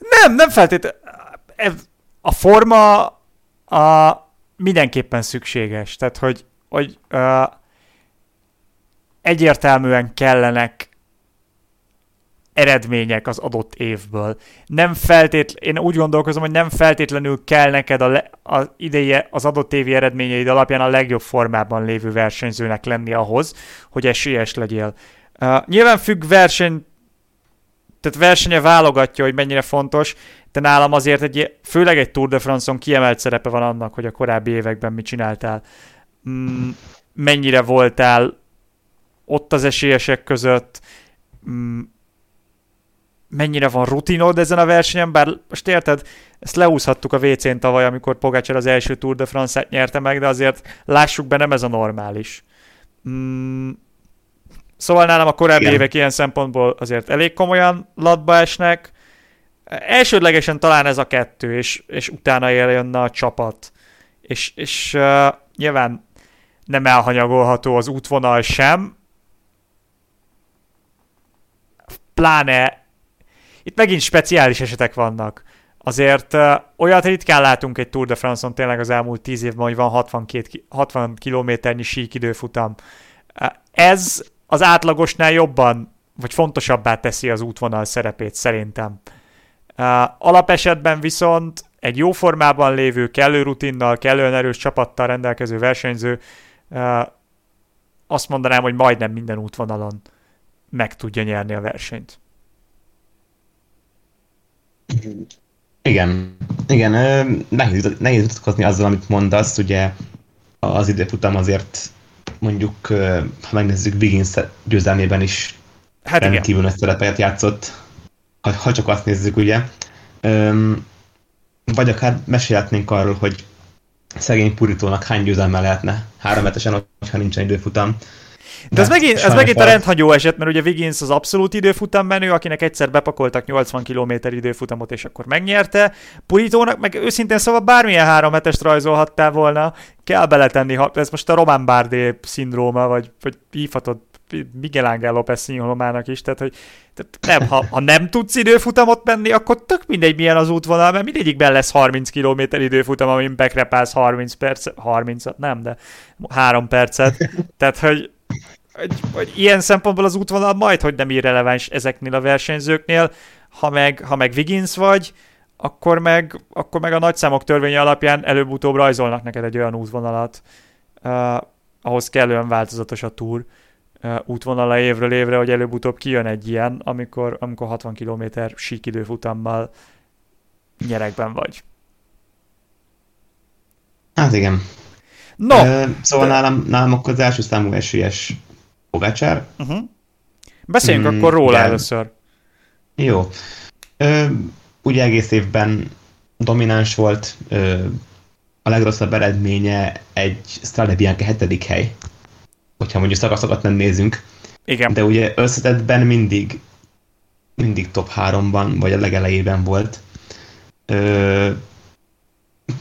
Nem, nem feltétlenül. A forma a mindenképpen szükséges. Tehát, hogy, hogy uh, egyértelműen kellenek eredmények az adott évből. Nem feltétlen, én úgy gondolkozom, hogy nem feltétlenül kell neked a, le, a ideje, az adott évi eredményeid alapján a legjobb formában lévő versenyzőnek lenni ahhoz, hogy esélyes legyél. Uh, nyilván függ verseny, tehát versenye válogatja, hogy mennyire fontos, de nálam azért egy, főleg egy Tour de France-on kiemelt szerepe van annak, hogy a korábbi években mit csináltál. Mm, mennyire voltál ott az esélyesek között, mm, mennyire van rutinod ezen a versenyen, bár most érted, ezt leúszhattuk a WC-n tavaly, amikor Pogácsar az első Tour de France-et nyerte meg, de azért lássuk be, nem ez a normális. Mm, szóval nálam a korábbi Igen. évek ilyen szempontból azért elég komolyan latba esnek. Elsődlegesen talán ez a kettő, és, és utána jönne a csapat. És, és uh, nyilván nem elhanyagolható az útvonal sem, pláne itt megint speciális esetek vannak. Azért uh, olyat ritkán látunk egy Tour de France-on tényleg az elmúlt 10 évben, hogy van 62, 60 kilométernyi sík időfutam. Uh, ez az átlagosnál jobban, vagy fontosabbá teszi az útvonal szerepét szerintem. Alapesetben viszont egy jó formában lévő, kellő rutinnal, kellően erős csapattal rendelkező versenyző azt mondanám, hogy majdnem minden útvonalon meg tudja nyerni a versenyt. Igen, igen, nehéz, nehéz vitatkozni azzal, amit mondasz, ugye az időfutam azért mondjuk, ha megnézzük Wiggins győzelmében is hát rendkívül nagy szerepet játszott, ha, ha csak azt nézzük, ugye. Vagy akár mesélhetnénk arról, hogy szegény Puritónak hány győzelme lehetne három hetesen, ha nincsen időfutam. De ez megint, ez megint a rendhagyó eset, mert ugye Wiggins az abszolút időfutam menő, akinek egyszer bepakoltak 80 km időfutamot, és akkor megnyerte. Puritónak meg őszintén szóval bármilyen három hetest rajzolhattál volna, kell beletenni, ha ez most a Roman Bardé szindróma, vagy, vagy hívhatod Miguel Ángel López színholomának is, tehát hogy tehát nem, ha, ha, nem tudsz időfutamot menni, akkor tök mindegy milyen az útvonal, mert mindegyikben lesz 30 km időfutam, amin bekrepálsz 30 perc, 30 nem, de 3 percet. Tehát, hogy hogy, hogy ilyen szempontból az útvonal majd, hogy nem irreleváns ezeknél a versenyzőknél, ha meg, ha meg Wiggins vagy, akkor meg, akkor meg a nagyszámok törvénye alapján előbb-utóbb rajzolnak neked egy olyan útvonalat, uh, ahhoz kellően változatos a túr uh, útvonala évről évre, hogy előbb-utóbb kijön egy ilyen, amikor, amikor 60 km sík időfutammal nyerekben vagy. Hát igen. No, szóval de... nálam, nálam akkor az első számú esélyes Pogácsár. Uh-huh. Beszéljünk mm, akkor róla igen. először. Jó. Ö, ugye egész évben domináns volt, ö, a legrosszabb eredménye egy Strade Bianca hetedik hely, hogyha mondjuk szakaszokat nem nézünk. Igen. De ugye összetettben mindig mindig top 3-ban, vagy a legelejében volt. Ö,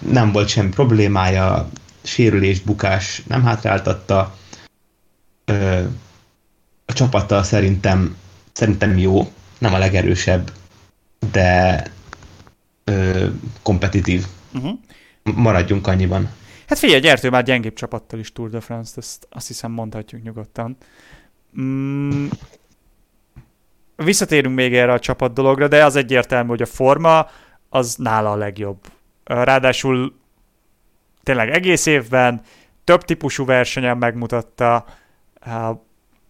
nem volt semmi problémája, sérülés, bukás nem hátráltatta. Ö, a csapata szerintem, szerintem jó, nem a legerősebb, de ö, kompetitív. Uh-huh. Maradjunk annyiban. Hát figyelj, gyertő már gyengébb csapattal is Tour de France-t, azt, azt hiszem mondhatjuk nyugodtan. Mm, visszatérünk még erre a csapat dologra, de az egyértelmű, hogy a forma az nála a legjobb. Ráadásul tényleg egész évben több típusú versenyen megmutatta,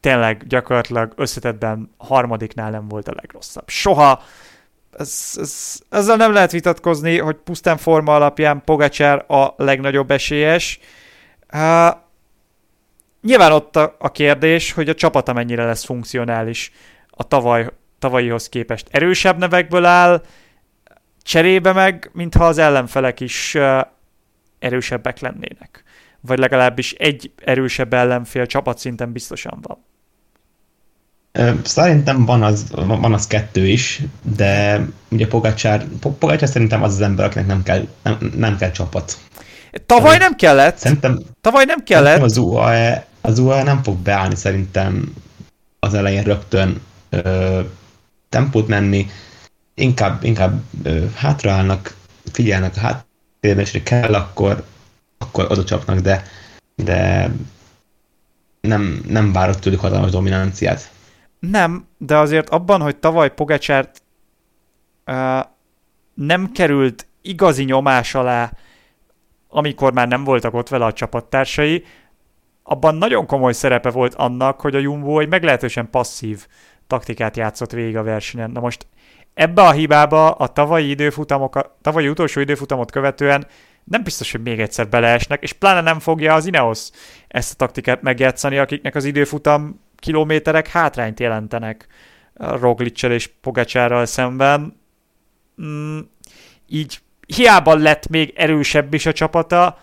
tényleg gyakorlatilag összetettben harmadiknál nem volt a legrosszabb. Soha ez, ez, ezzel nem lehet vitatkozni, hogy pusztán forma alapján Pogacsár a legnagyobb esélyes. Uh, nyilván ott a, a kérdés, hogy a csapata mennyire lesz funkcionális a tavaly, tavalyihoz képest. Erősebb nevekből áll, cserébe meg, mintha az ellenfelek is erősebbek lennének. Vagy legalábbis egy erősebb ellenfél csapatszinten biztosan van. Szerintem van az, van az kettő is, de ugye Pogacsár, Pogacsár szerintem az az ember, akinek nem kell, nem, nem kell csapat. Tavaly nem kellett. Szerintem, Tavaly nem kellett. Szerintem az UAE, az UAE nem fog beállni szerintem az elején rögtön ö, tempót menni, inkább, inkább ö, hátraállnak, figyelnek a háttérben, és kell, akkor, akkor oda csapnak, de, de nem, nem várok tőlük hatalmas dominanciát. Nem, de azért abban, hogy tavaly Pogacsárt uh, nem került igazi nyomás alá, amikor már nem voltak ott vele a csapattársai, abban nagyon komoly szerepe volt annak, hogy a Jumbo egy meglehetősen passzív taktikát játszott végig a versenyen. Na most ebbe a hibába a tavalyi időfutamok, tavalyi utolsó időfutamot követően nem biztos, hogy még egyszer beleesnek, és pláne nem fogja az Ineos ezt a taktikát megjátszani, akiknek az időfutam kilométerek hátrányt jelentenek Roglicsel és Pogacsárral szemben. Mm, így hiába lett még erősebb is a csapata,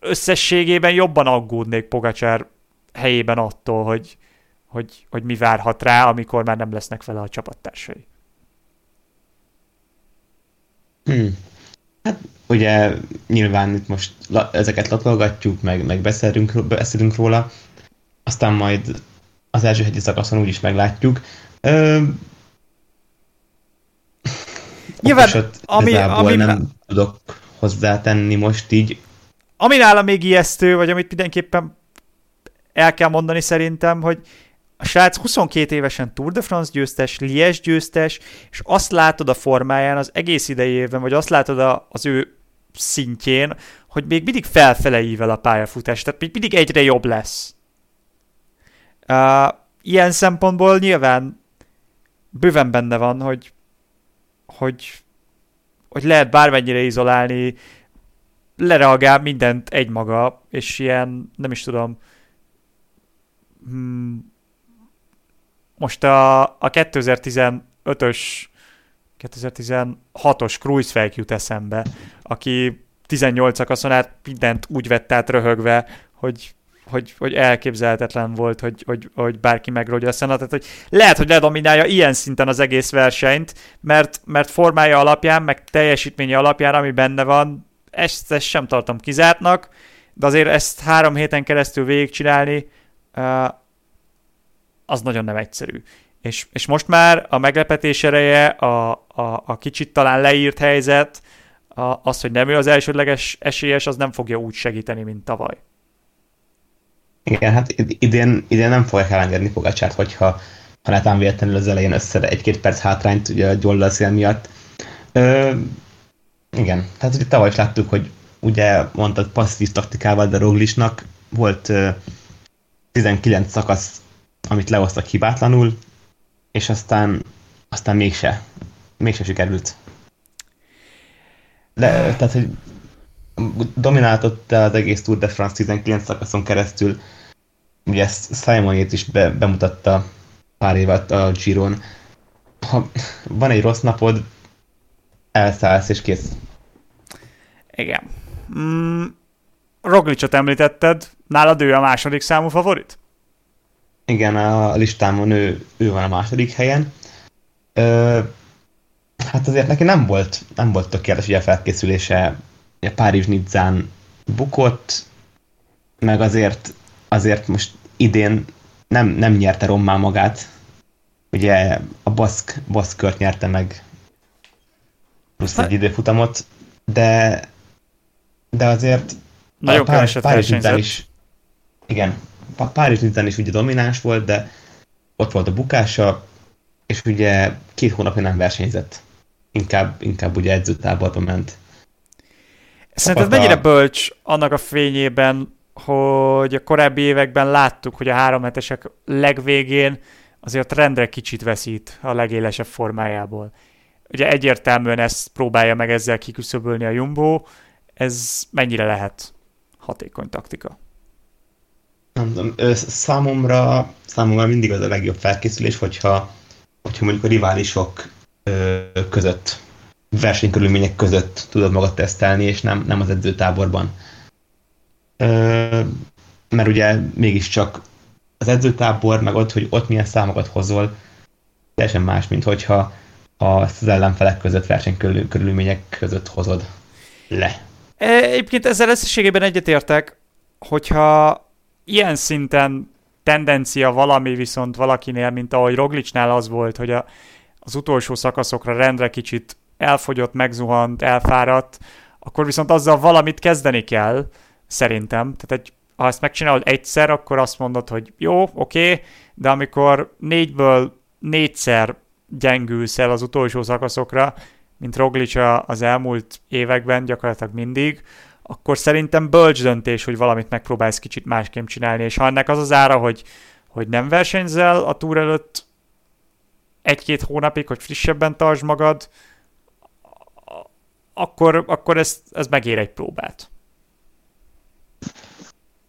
összességében jobban aggódnék Pogacsár helyében attól, hogy, hogy, hogy mi várhat rá, amikor már nem lesznek vele a csapattársai. Hmm. Hát ugye nyilván itt most la, ezeket latolgatjuk, meg, meg beszélünk, beszélünk róla, aztán majd az első hegyi szakaszon úgyis meglátjuk. Ö, Nyilván, ami, ami, nem tudok hozzátenni most így. Ami nála még ijesztő, vagy amit mindenképpen el kell mondani szerintem, hogy a srác 22 évesen Tour de France győztes, Lies győztes, és azt látod a formáján az egész idejében, vagy azt látod a, az ő szintjén, hogy még mindig felfele ível a pályafutás, tehát még mindig egyre jobb lesz. Uh, ilyen szempontból nyilván bőven benne van, hogy, hogy, hogy lehet bármennyire izolálni, lereagál mindent egymaga, és ilyen, nem is tudom, hmm, most a, a 2015-ös 2016-os Cruise jut eszembe, aki 18 szakaszon át mindent úgy vett át röhögve, hogy hogy, hogy elképzelhetetlen volt, hogy, hogy, hogy bárki megrogja a szenat. Tehát, hogy lehet, hogy ledominálja ilyen szinten az egész versenyt, mert, mert formája alapján, meg teljesítménye alapján, ami benne van, ezt, ezt sem tartom kizártnak, de azért ezt három héten keresztül végigcsinálni, az nagyon nem egyszerű. És, és most már a meglepetés ereje, a, a, a kicsit talán leírt helyzet, a, az, hogy nem ő az elsődleges esélyes, az nem fogja úgy segíteni, mint tavaly. Igen, hát idén, idén nem fogják elengedni Pogacsát, hogyha ha netán véletlenül az elején össze egy-két perc hátrányt ugye a gyollaszél miatt. Ö, igen, tehát ugye tavaly is láttuk, hogy ugye mondtad passzív taktikával, de Roglisnak volt ö, 19 szakasz, amit lehoztak hibátlanul, és aztán, aztán mégse, mégse sikerült. Le, tehát, hogy domináltott az egész Tour de France 19 szakaszon keresztül, ugye ezt Simonét is be, bemutatta pár évet a Giron. Ha van egy rossz napod, elszállsz és kész. Igen. Mm, Roglicot említetted, nálad ő a második számú favorit? Igen, a listámon ő, ő van a második helyen. Ö, hát azért neki nem volt, nem volt tökéletes ugye a felkészülése. A Párizs Nizzán bukott, meg azért, azért most idén nem, nem nyerte rommá magát. Ugye a baszk, baszkört nyerte meg plusz egy időfutamot, de de azért nagyon Pár, keveset Párizs is, igen, Párizs Nizzán is ugye domináns volt, de ott volt a bukása, és ugye két hónapja nem versenyzett. Inkább, inkább ugye edzőtáborba ment. Szerinted mennyire bölcs annak a fényében, hogy a korábbi években láttuk, hogy a három hetesek legvégén azért rendre kicsit veszít a legélesebb formájából. Ugye egyértelműen ezt próbálja meg ezzel kiküszöbölni a Jumbo, ez mennyire lehet hatékony taktika? Nem tudom, számomra, számomra mindig az a legjobb felkészülés, hogyha, hogyha mondjuk a riválisok között, versenykörülmények között tudod magad tesztelni, és nem, nem az edzőtáborban. Mert ugye mégiscsak az edzőtábor, meg ott, hogy ott milyen számokat hozol, teljesen más, mint hogyha az ellenfelek között versenykörülmények között hozod le. E, egyébként ezzel összességében egyetértek, hogyha ilyen szinten tendencia valami viszont valakinél, mint ahogy Roglicsnál az volt, hogy a, az utolsó szakaszokra rendre kicsit elfogyott, megzuhant, elfáradt, akkor viszont azzal valamit kezdeni kell, szerintem. Tehát egy, ha ezt megcsinálod egyszer, akkor azt mondod, hogy jó, oké, okay, de amikor négyből négyszer gyengülsz el az utolsó szakaszokra, mint Roglic az elmúlt években gyakorlatilag mindig, akkor szerintem bölcs döntés, hogy valamit megpróbálsz kicsit másképp csinálni, és ha ennek az az ára, hogy, hogy nem versenyzel a túr előtt egy-két hónapig, hogy frissebben tartsd magad, akkor, akkor ez, ez megér egy próbát.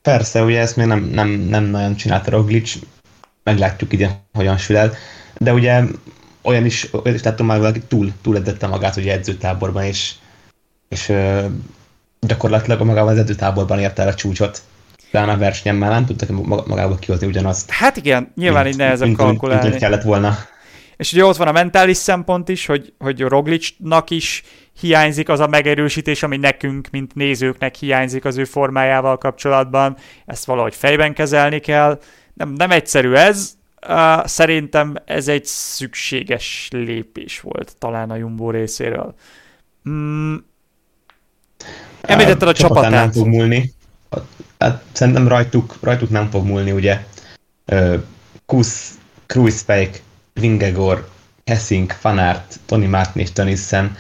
Persze, ugye ezt még nem, nem, nem nagyon csinálta Roglic, meglátjuk ide, hogyan sül el, de ugye olyan is, olyan is láttam már, valaki túl, túl magát ugye edzőtáborban, és, és gyakorlatilag magával az edzőtáborban érte el a csúcsot. Talán a versenyen már nem tudtak magából kihozni ugyanazt. Hát igen, nyilván mint, így nehezebb mint, kalkulálni. Mint, mint, kellett volna. És ugye ott van a mentális szempont is, hogy, hogy Roglicnak is hiányzik az a megerősítés, ami nekünk, mint nézőknek hiányzik az ő formájával kapcsolatban. Ezt valahogy fejben kezelni kell. Nem, nem egyszerű ez, Uh, szerintem ez egy szükséges lépés volt talán a Jumbo részéről. Mm. Említetted a, a csapatát. Nem fog múlni. Hát, szerintem rajtuk, rajtuk nem fog múlni, ugye. Kusz, Kruisfake, Vingegor, Hessing, Fanart, Tony Martin és Tonissen.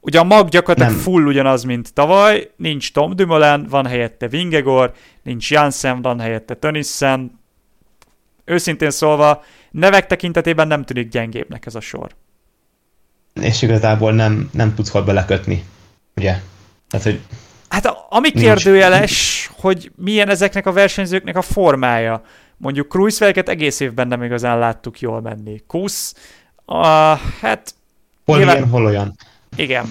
Ugye a mag gyakorlatilag nem. full ugyanaz, mint tavaly. Nincs Tom Dumoulin, van helyette Vingegor, nincs Janssen, van helyette Tonissen, őszintén szólva nevek tekintetében nem tűnik gyengébbnek ez a sor. És igazából nem, nem tudsz hol belekötni, ugye? Tehát, hogy Hát ami nincs. kérdőjeles, hogy milyen ezeknek a versenyzőknek a formája. Mondjuk Cruisewelket egész évben nem igazán láttuk jól menni. Kusz, uh, hát... Hol nyilván, ilyen, hol olyan. Igen.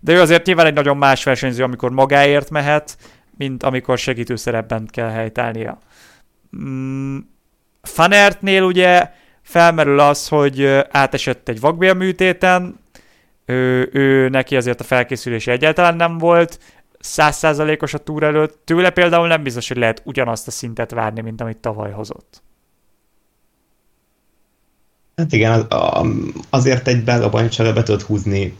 De ő azért nyilván egy nagyon más versenyző, amikor magáért mehet, mint amikor segítőszerepben kell helytállnia. Mm, Fanertnél ugye felmerül az, hogy átesett egy vakbélműtéten, ő, ő neki azért a felkészülése egyáltalán nem volt, százszázalékos a túr előtt, tőle például nem biztos, hogy lehet ugyanazt a szintet várni, mint amit tavaly hozott. Hát igen, az, azért egy belga bajnokságra be tudod húzni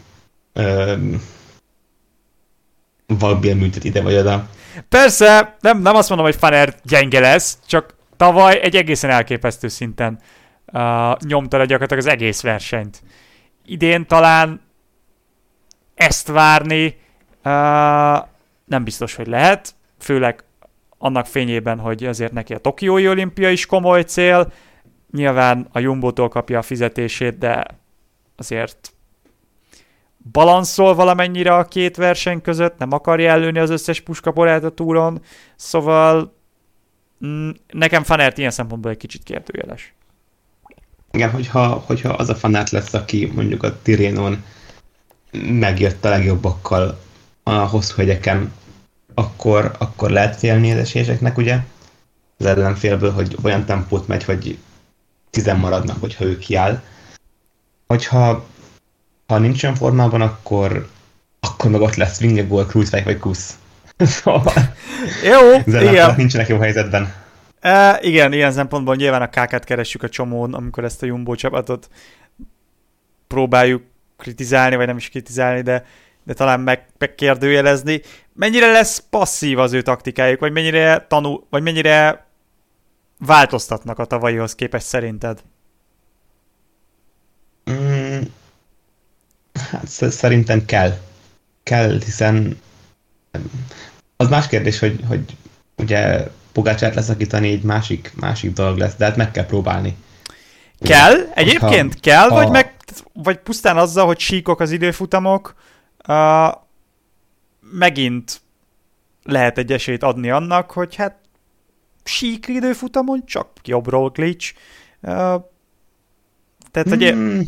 vakbélműtet ide vagy oda. Persze, nem, nem azt mondom, hogy Faner gyenge lesz, csak tavaly egy egészen elképesztő szinten uh, nyomta le gyakorlatilag az egész versenyt. Idén talán ezt várni uh, nem biztos, hogy lehet, főleg annak fényében, hogy azért neki a Tokiói olimpia is komoly cél, nyilván a Jumbo-tól kapja a fizetését, de azért balanszol valamennyire a két verseny között, nem akarja előni az összes puskaporát a túron, szóval Mm, nekem Fanert ilyen szempontból egy kicsit kérdőjeles. Igen, hogyha, hogyha az a Fanert lesz, aki mondjuk a Tirénon megjött a legjobbakkal a hosszú hegyeken, akkor, akkor lehet félni az esélyeknek, ugye? Az ellenfélből, hogy olyan tempót megy, hogy tizen maradnak, hogyha ő kiáll. Hogyha ha nincs olyan formában, akkor, akkor meg ott lesz Vingegol, Kruzweig vagy Kusz. (laughs) szóval jó, igen. nincsenek jó helyzetben. E, igen, ilyen szempontból nyilván a kákát keressük a csomón, amikor ezt a Jumbo csapatot próbáljuk kritizálni, vagy nem is kritizálni, de, de talán meg, megkérdőjelezni. Mennyire lesz passzív az ő taktikájuk, vagy mennyire tanul, vagy mennyire változtatnak a tavalyihoz képest szerinted? Mm, hát szerintem kell. Kell, hiszen az más kérdés, hogy, hogy ugye Pogácsát leszakítani egy másik, másik dolog lesz, de hát meg kell próbálni. Kell? Egyébként ha, kell, a... vagy, meg, vagy pusztán azzal, hogy síkok az időfutamok, uh, megint lehet egy esélyt adni annak, hogy hát sík időfutamon csak jobb glitch. Uh, tehát, hogy... Hmm.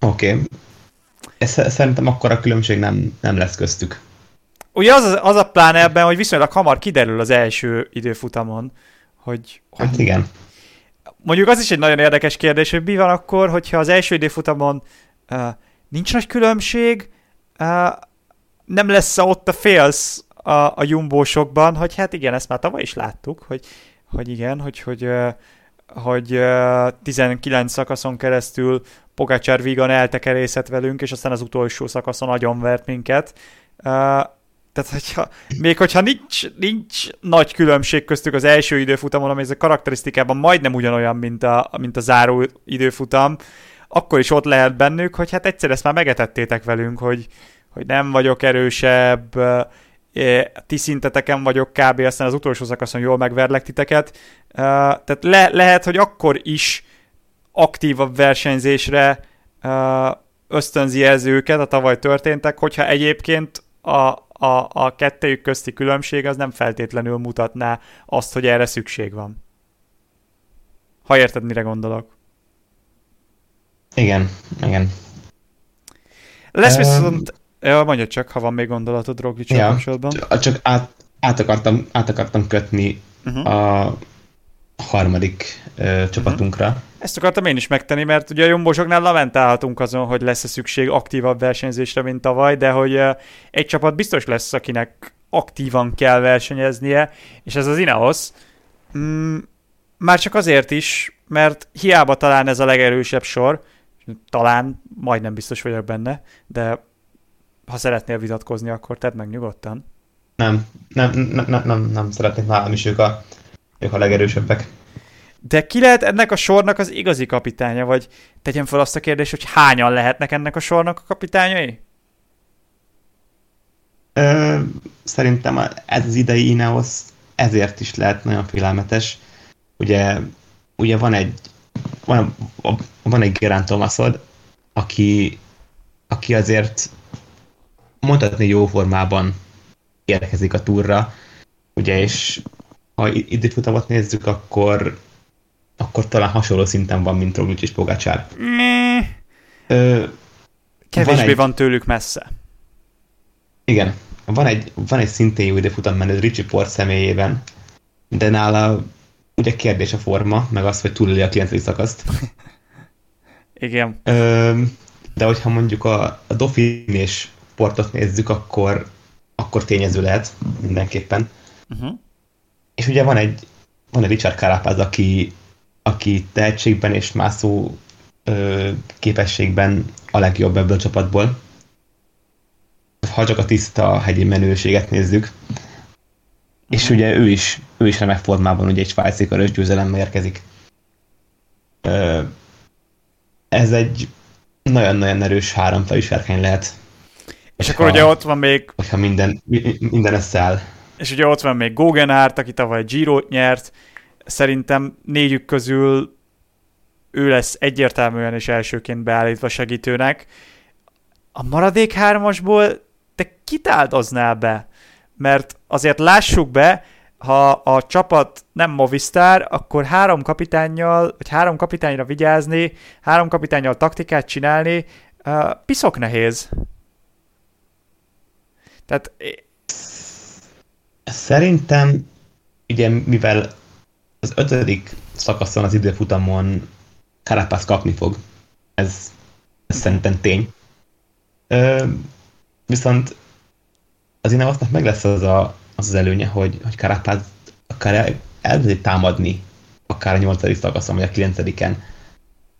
Oké. Okay. Szerintem akkor a különbség nem, nem lesz köztük. Ugye az, az a plán ebben, hogy viszonylag hamar kiderül az első időfutamon, hogy... Hát hogy igen. Mondjuk az is egy nagyon érdekes kérdés, hogy mi van akkor, hogyha az első időfutamon uh, nincs nagy különbség, uh, nem lesz ott a félsz a, a jumbósokban, hogy hát igen, ezt már tavaly is láttuk, hogy, hogy igen, hogy, hogy, uh, hogy uh, 19 szakaszon keresztül Pogacsár vígan eltekerészett velünk, és aztán az utolsó szakaszon agyonvert minket. Tehát, hogyha, még hogyha nincs, nincs nagy különbség köztük az első időfutamon, ami ez a karakterisztikában majdnem ugyanolyan, mint a, mint a záró időfutam, akkor is ott lehet bennük, hogy hát egyszer ezt már megetettétek velünk, hogy, hogy nem vagyok erősebb, ti szinteteken vagyok kb. aztán az utolsó szakaszon jól megverlek titeket. Tehát le, lehet, hogy akkor is aktívabb versenyzésre ösztönzi ez őket, a tavaly történtek, hogyha egyébként a, a, a kettőjük közti különbség az nem feltétlenül mutatná azt, hogy erre szükség van. Ha érted, mire gondolok. Igen, igen. Lesz um, viszont... Ja, mondja csak, ha van még gondolatod roglic ja, kapcsolatban. Csak át, át, akartam, át akartam kötni uh-huh. a harmadik ö, csapatunkra. Ezt akartam én is megtenni, mert ugye a jombosoknál lamentálhatunk azon, hogy lesz-e szükség aktívabb versenyzésre, mint tavaly, de hogy egy csapat biztos lesz, akinek aktívan kell versenyeznie, és ez az Ineos. Mm, már csak azért is, mert hiába talán ez a legerősebb sor, talán, majdnem biztos vagyok benne, de ha szeretnél vitatkozni, akkor tedd meg nyugodtan. Nem, nem, nem, nem, nem, nem szeretnék nálam is ők a, ők a legerősebbek. De ki lehet ennek a sornak az igazi kapitánya, vagy tegyem fel azt a kérdést, hogy hányan lehetnek ennek a sornak a kapitányai? Ö, szerintem ez az idei Ineos ezért is lehet nagyon félelmetes. Ugye, ugye van egy van, van egy Gerán Thomasod, aki, aki azért mondhatni jó formában érkezik a túrra, ugye, és ha időfutamot nézzük, akkor akkor talán hasonló szinten van, mint Roglic és Pogacsár. Kevésbé van, egy... van tőlük messze. Igen. Van egy, van egy szintén jó időfutam menő Ricci Port személyében, de nála ugye kérdés a forma, meg az, hogy túléli a 9. szakaszt. (laughs) Igen. Ö, de hogyha mondjuk a, a Dauphin és Portot nézzük, akkor, akkor tényező lehet mindenképpen. Uh-huh. És ugye van egy, van egy Richard Carapaz, aki aki tehetségben és mászó ö, képességben a legjobb ebből a csapatból. Ha csak a tiszta hegyi menőséget nézzük. És uh-huh. ugye ő is, ő is remek formában ugye egy svájci körös győzelemmel érkezik. Ö, ez egy nagyon-nagyon erős háromfelű serkény lehet. És akkor ugye ott van még... Hogyha minden, minden összeáll. És ugye ott van még Gogenhárt, aki tavaly Giro-t nyert, Szerintem négyük közül ő lesz egyértelműen és elsőként beállítva segítőnek. A maradék hármasból te kit áldoznál be? Mert azért lássuk be, ha a csapat nem Movistar, akkor három kapitányjal, vagy három kapitányra vigyázni, három kapitányjal taktikát csinálni, uh, piszok nehéz. Tehát... Szerintem, ugye mivel az ötödik szakaszon az időfutamon Carapaz kapni fog, ez, ez szerintem tény. Ö, viszont az Ineosnak meg lesz az, a, az az előnye, hogy, hogy Carapaz akár elkezdi támadni akár a nyolcadik szakaszon, vagy a kilencediken,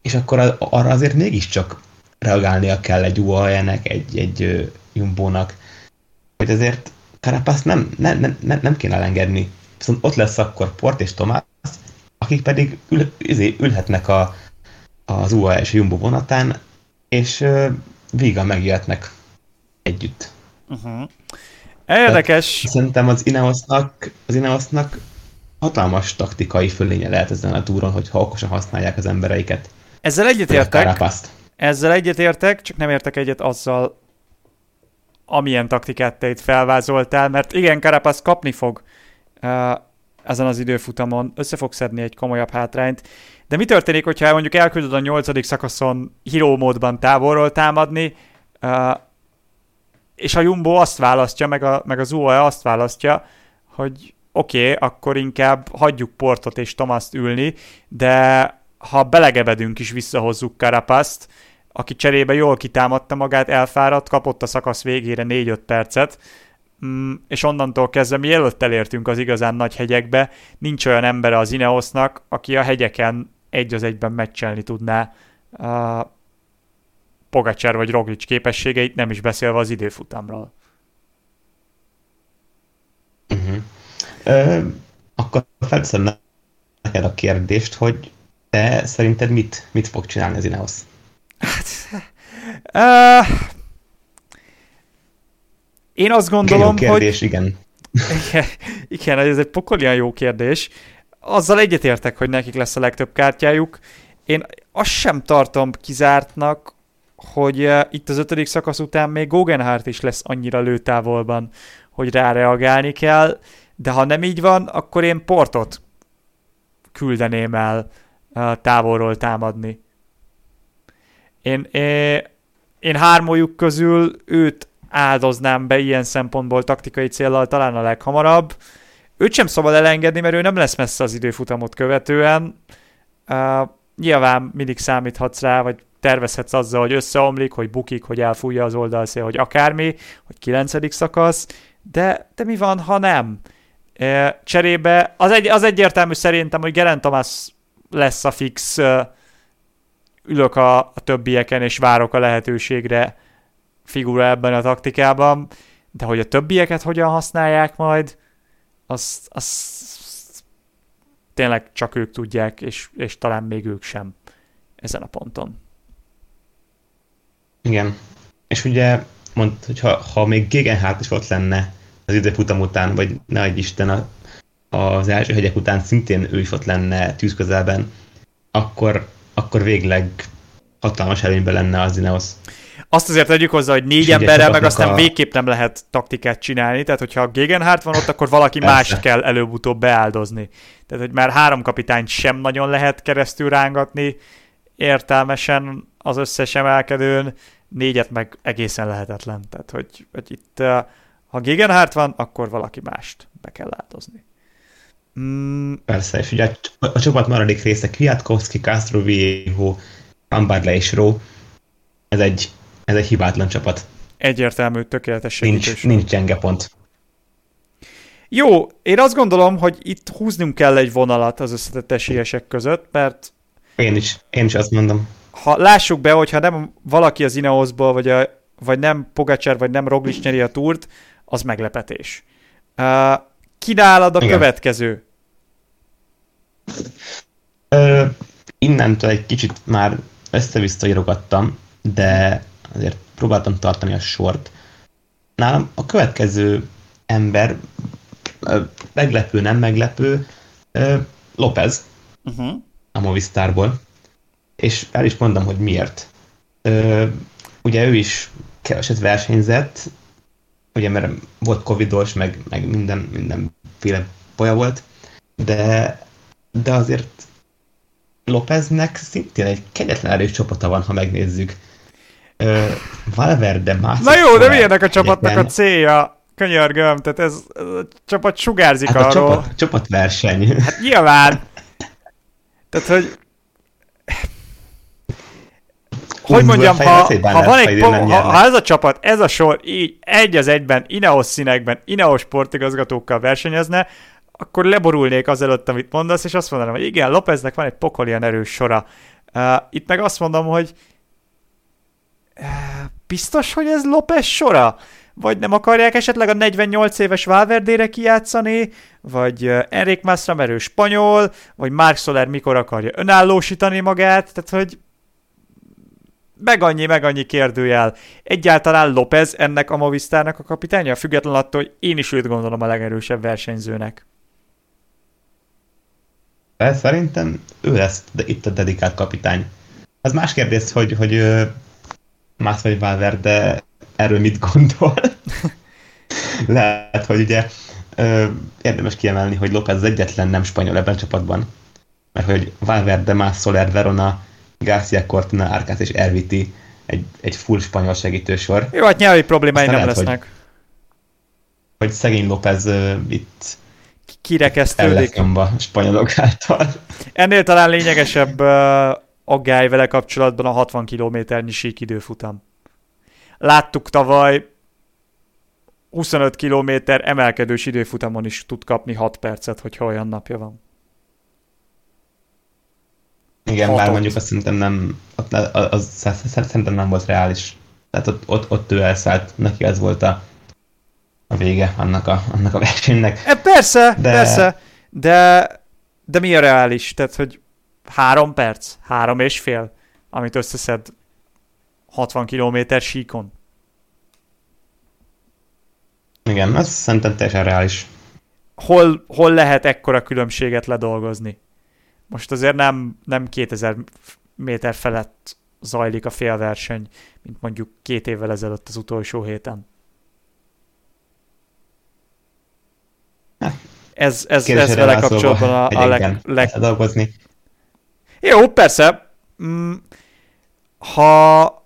és akkor arra azért mégiscsak reagálnia kell egy UAE-nek, egy, egy Jumbo-nak, hogy azért Carapaz nem, nem, nem, nem kéne elengedni. Viszont ott lesz akkor Port és Tomás, akik pedig ül, izé, ülhetnek a, az UAE és Jumbo vonatán, és uh, vígan megjöhetnek együtt. Uh-huh. Érdekes. Tehát szerintem az Ineosnak, az Ineosnak hatalmas taktikai fölénye lehet ezen a túron, hogyha okosan használják az embereiket. Ezzel egyetértek. Ezzel egyetértek, csak nem értek egyet azzal, amilyen taktikát te itt felvázoltál, mert igen, Carapaz kapni fog uh, ezen az időfutamon, össze fog szedni egy komolyabb hátrányt, de mi történik, hogyha mondjuk elküldöd a nyolcadik szakaszon híró módban távolról támadni, és a Jumbo azt választja, meg, a, meg az UAE azt választja, hogy oké, okay, akkor inkább hagyjuk Portot és Tomaszt ülni, de ha belegevedünk is visszahozzuk Karapaszt, aki cserébe jól kitámadta magát, elfáradt, kapott a szakasz végére 4-5 percet, mm, és onnantól kezdve, mielőtt elértünk az igazán nagy hegyekbe, nincs olyan embere az Ineosnak, aki a hegyeken egy az egyben meccselni tudná a Pogacsár vagy Roglic képességeit, nem is beszélve az időfutamról. Uh-huh. Ö, akkor felteszem neked a kérdést, hogy te szerinted mit, mit fog csinálni az Ineos? Hát, (laughs) uh, én azt gondolom, jó kérdés, hogy... igen. igen. Igen, ez egy pokolian jó kérdés. Azzal egyetértek, hogy nekik lesz a legtöbb kártyájuk. Én azt sem tartom kizártnak, hogy uh, itt az ötödik szakasz után még Gogenhardt is lesz annyira lőtávolban, hogy ráreagálni kell, de ha nem így van, akkor én portot küldeném el uh, távolról támadni. Én, én, én hármójuk közül őt áldoznám be ilyen szempontból taktikai célral talán a leghamarabb. Őt sem szabad elengedni, mert ő nem lesz messze az időfutamot követően. Uh, nyilván mindig számíthatsz rá, vagy tervezhetsz azzal, hogy összeomlik, hogy bukik, hogy elfújja az oldalszél, hogy akármi, hogy kilencedik szakasz, de, de mi van, ha nem? Cserébe az, egy, az egyértelmű szerintem, hogy Geren Thomas lesz a fix ülök a, a többieken, és várok a lehetőségre figura ebben a taktikában, de hogy a többieket hogyan használják majd, azt, azt tényleg csak ők tudják, és, és talán még ők sem ezen a ponton. Igen. És ugye mond, hogyha ha még Gegenhardt is ott lenne az időfutam után, vagy ne egy Isten a, az első hegyek után szintén ő is ott lenne tűzközelben, akkor, akkor végleg hatalmas előnyben lenne az Ineos. Azt azért tegyük hozzá, hogy négy emberrel meg aztán a... végképp nem lehet taktikát csinálni, tehát hogyha a Gegenhardt van ott, akkor valaki más kell előbb-utóbb beáldozni. Tehát, hogy már három kapitányt sem nagyon lehet keresztül rángatni értelmesen az összes emelkedőn, négyet meg egészen lehetetlen. Tehát, hogy, hogy itt ha Gegenhardt van, akkor valaki mást be kell áldozni. Mm. Persze, és ugye a, a csapat maradék része Kwiatkowski, Castro Viejo, Ambarle és Ró. Ez egy, ez egy hibátlan csapat. Egyértelmű, tökéletes segítés. Nincs, nincs gyenge pont. Jó, én azt gondolom, hogy itt húznunk kell egy vonalat az összetett esélyesek között, mert... Én is, én is azt mondom. Ha lássuk be, hogyha nem valaki az Ineosból, vagy, a, vagy nem Pogacar, vagy nem Roglic nyeri a túrt, az meglepetés. Uh, kinálad a Igen. következő? Ö, innentől egy kicsit már össze-vissza írogattam, de azért próbáltam tartani a sort. Nálam a következő ember, meglepő, nem meglepő, López, uh-huh. a Movistarból. És el is mondom, hogy miért. Ugye ő is keveset versenyzett, ugye mert volt covidos, meg, meg minden, mindenféle poja volt, de, de azért Lópeznek szintén egy kegyetlen erős csapata van, ha megnézzük. Valverde más. Na jó, de milyenek a csapatnak a célja? Könyörgöm, tehát ez, ez a csapat sugárzik hát arról. A csapat, csapatverseny. Hát nyilván. Tehát, hogy hogy mondjam, ha, ha, van egy, ha, ha ez a csapat, ez a sor így egy az egyben, Ineos színekben, Ineos sportigazgatókkal versenyezne, akkor leborulnék azelőtt, amit mondasz, és azt mondanám, hogy igen, Lopeznek van egy pokol ilyen erős sora. Uh, itt meg azt mondom, hogy biztos, hogy ez Lopez sora? Vagy nem akarják esetleg a 48 éves Valverdére kijátszani, vagy Enric Masra merő spanyol, vagy Mark Soler mikor akarja önállósítani magát, tehát hogy meg annyi, meg annyi kérdőjel. Egyáltalán López ennek a Movistarnak a kapitánya, független attól, hogy én is őt gondolom a legerősebb versenyzőnek. Szerintem ő lesz de itt a dedikált kapitány. Az más kérdés, hogy, hogy Mász vagy Valverde erről mit gondol. (laughs) Lehet, hogy ugye érdemes kiemelni, hogy López az egyetlen nem spanyol ebben a csapatban. Mert hogy Valverde, Más Soler, Verona, Garcia Cortina, Arcas és Erviti egy, egy full spanyol segítősor. Jó, hát nyelvi problémái nem lesznek. Hogy, hogy szegény López uh, itt kirekesztődik. a spanyolok által. Ennél talán lényegesebb uh, aggály vele kapcsolatban a 60 kilométernyi sík időfutam. Láttuk tavaly 25 kilométer emelkedős időfutamon is tud kapni 6 percet, hogyha olyan napja van. Igen, bár mondjuk azt szerintem nem, az, az, az, szerintem nem volt reális. Tehát ott, ott, ott ő elszállt, neki ez volt a, a vége annak a, annak a versenynek. E, persze, de... persze, de, de mi a reális? Tehát, hogy három perc, három és fél, amit összeszed 60 km síkon. Igen, az szerintem teljesen reális. Hol, hol lehet ekkora különbséget ledolgozni? Most azért nem, nem 2000 méter felett zajlik a félverseny, mint mondjuk két évvel ezelőtt az utolsó héten. Ez, ez, ez vele kapcsolatban a, a leg, leg... dolgozni. Jó, persze. Mm, ha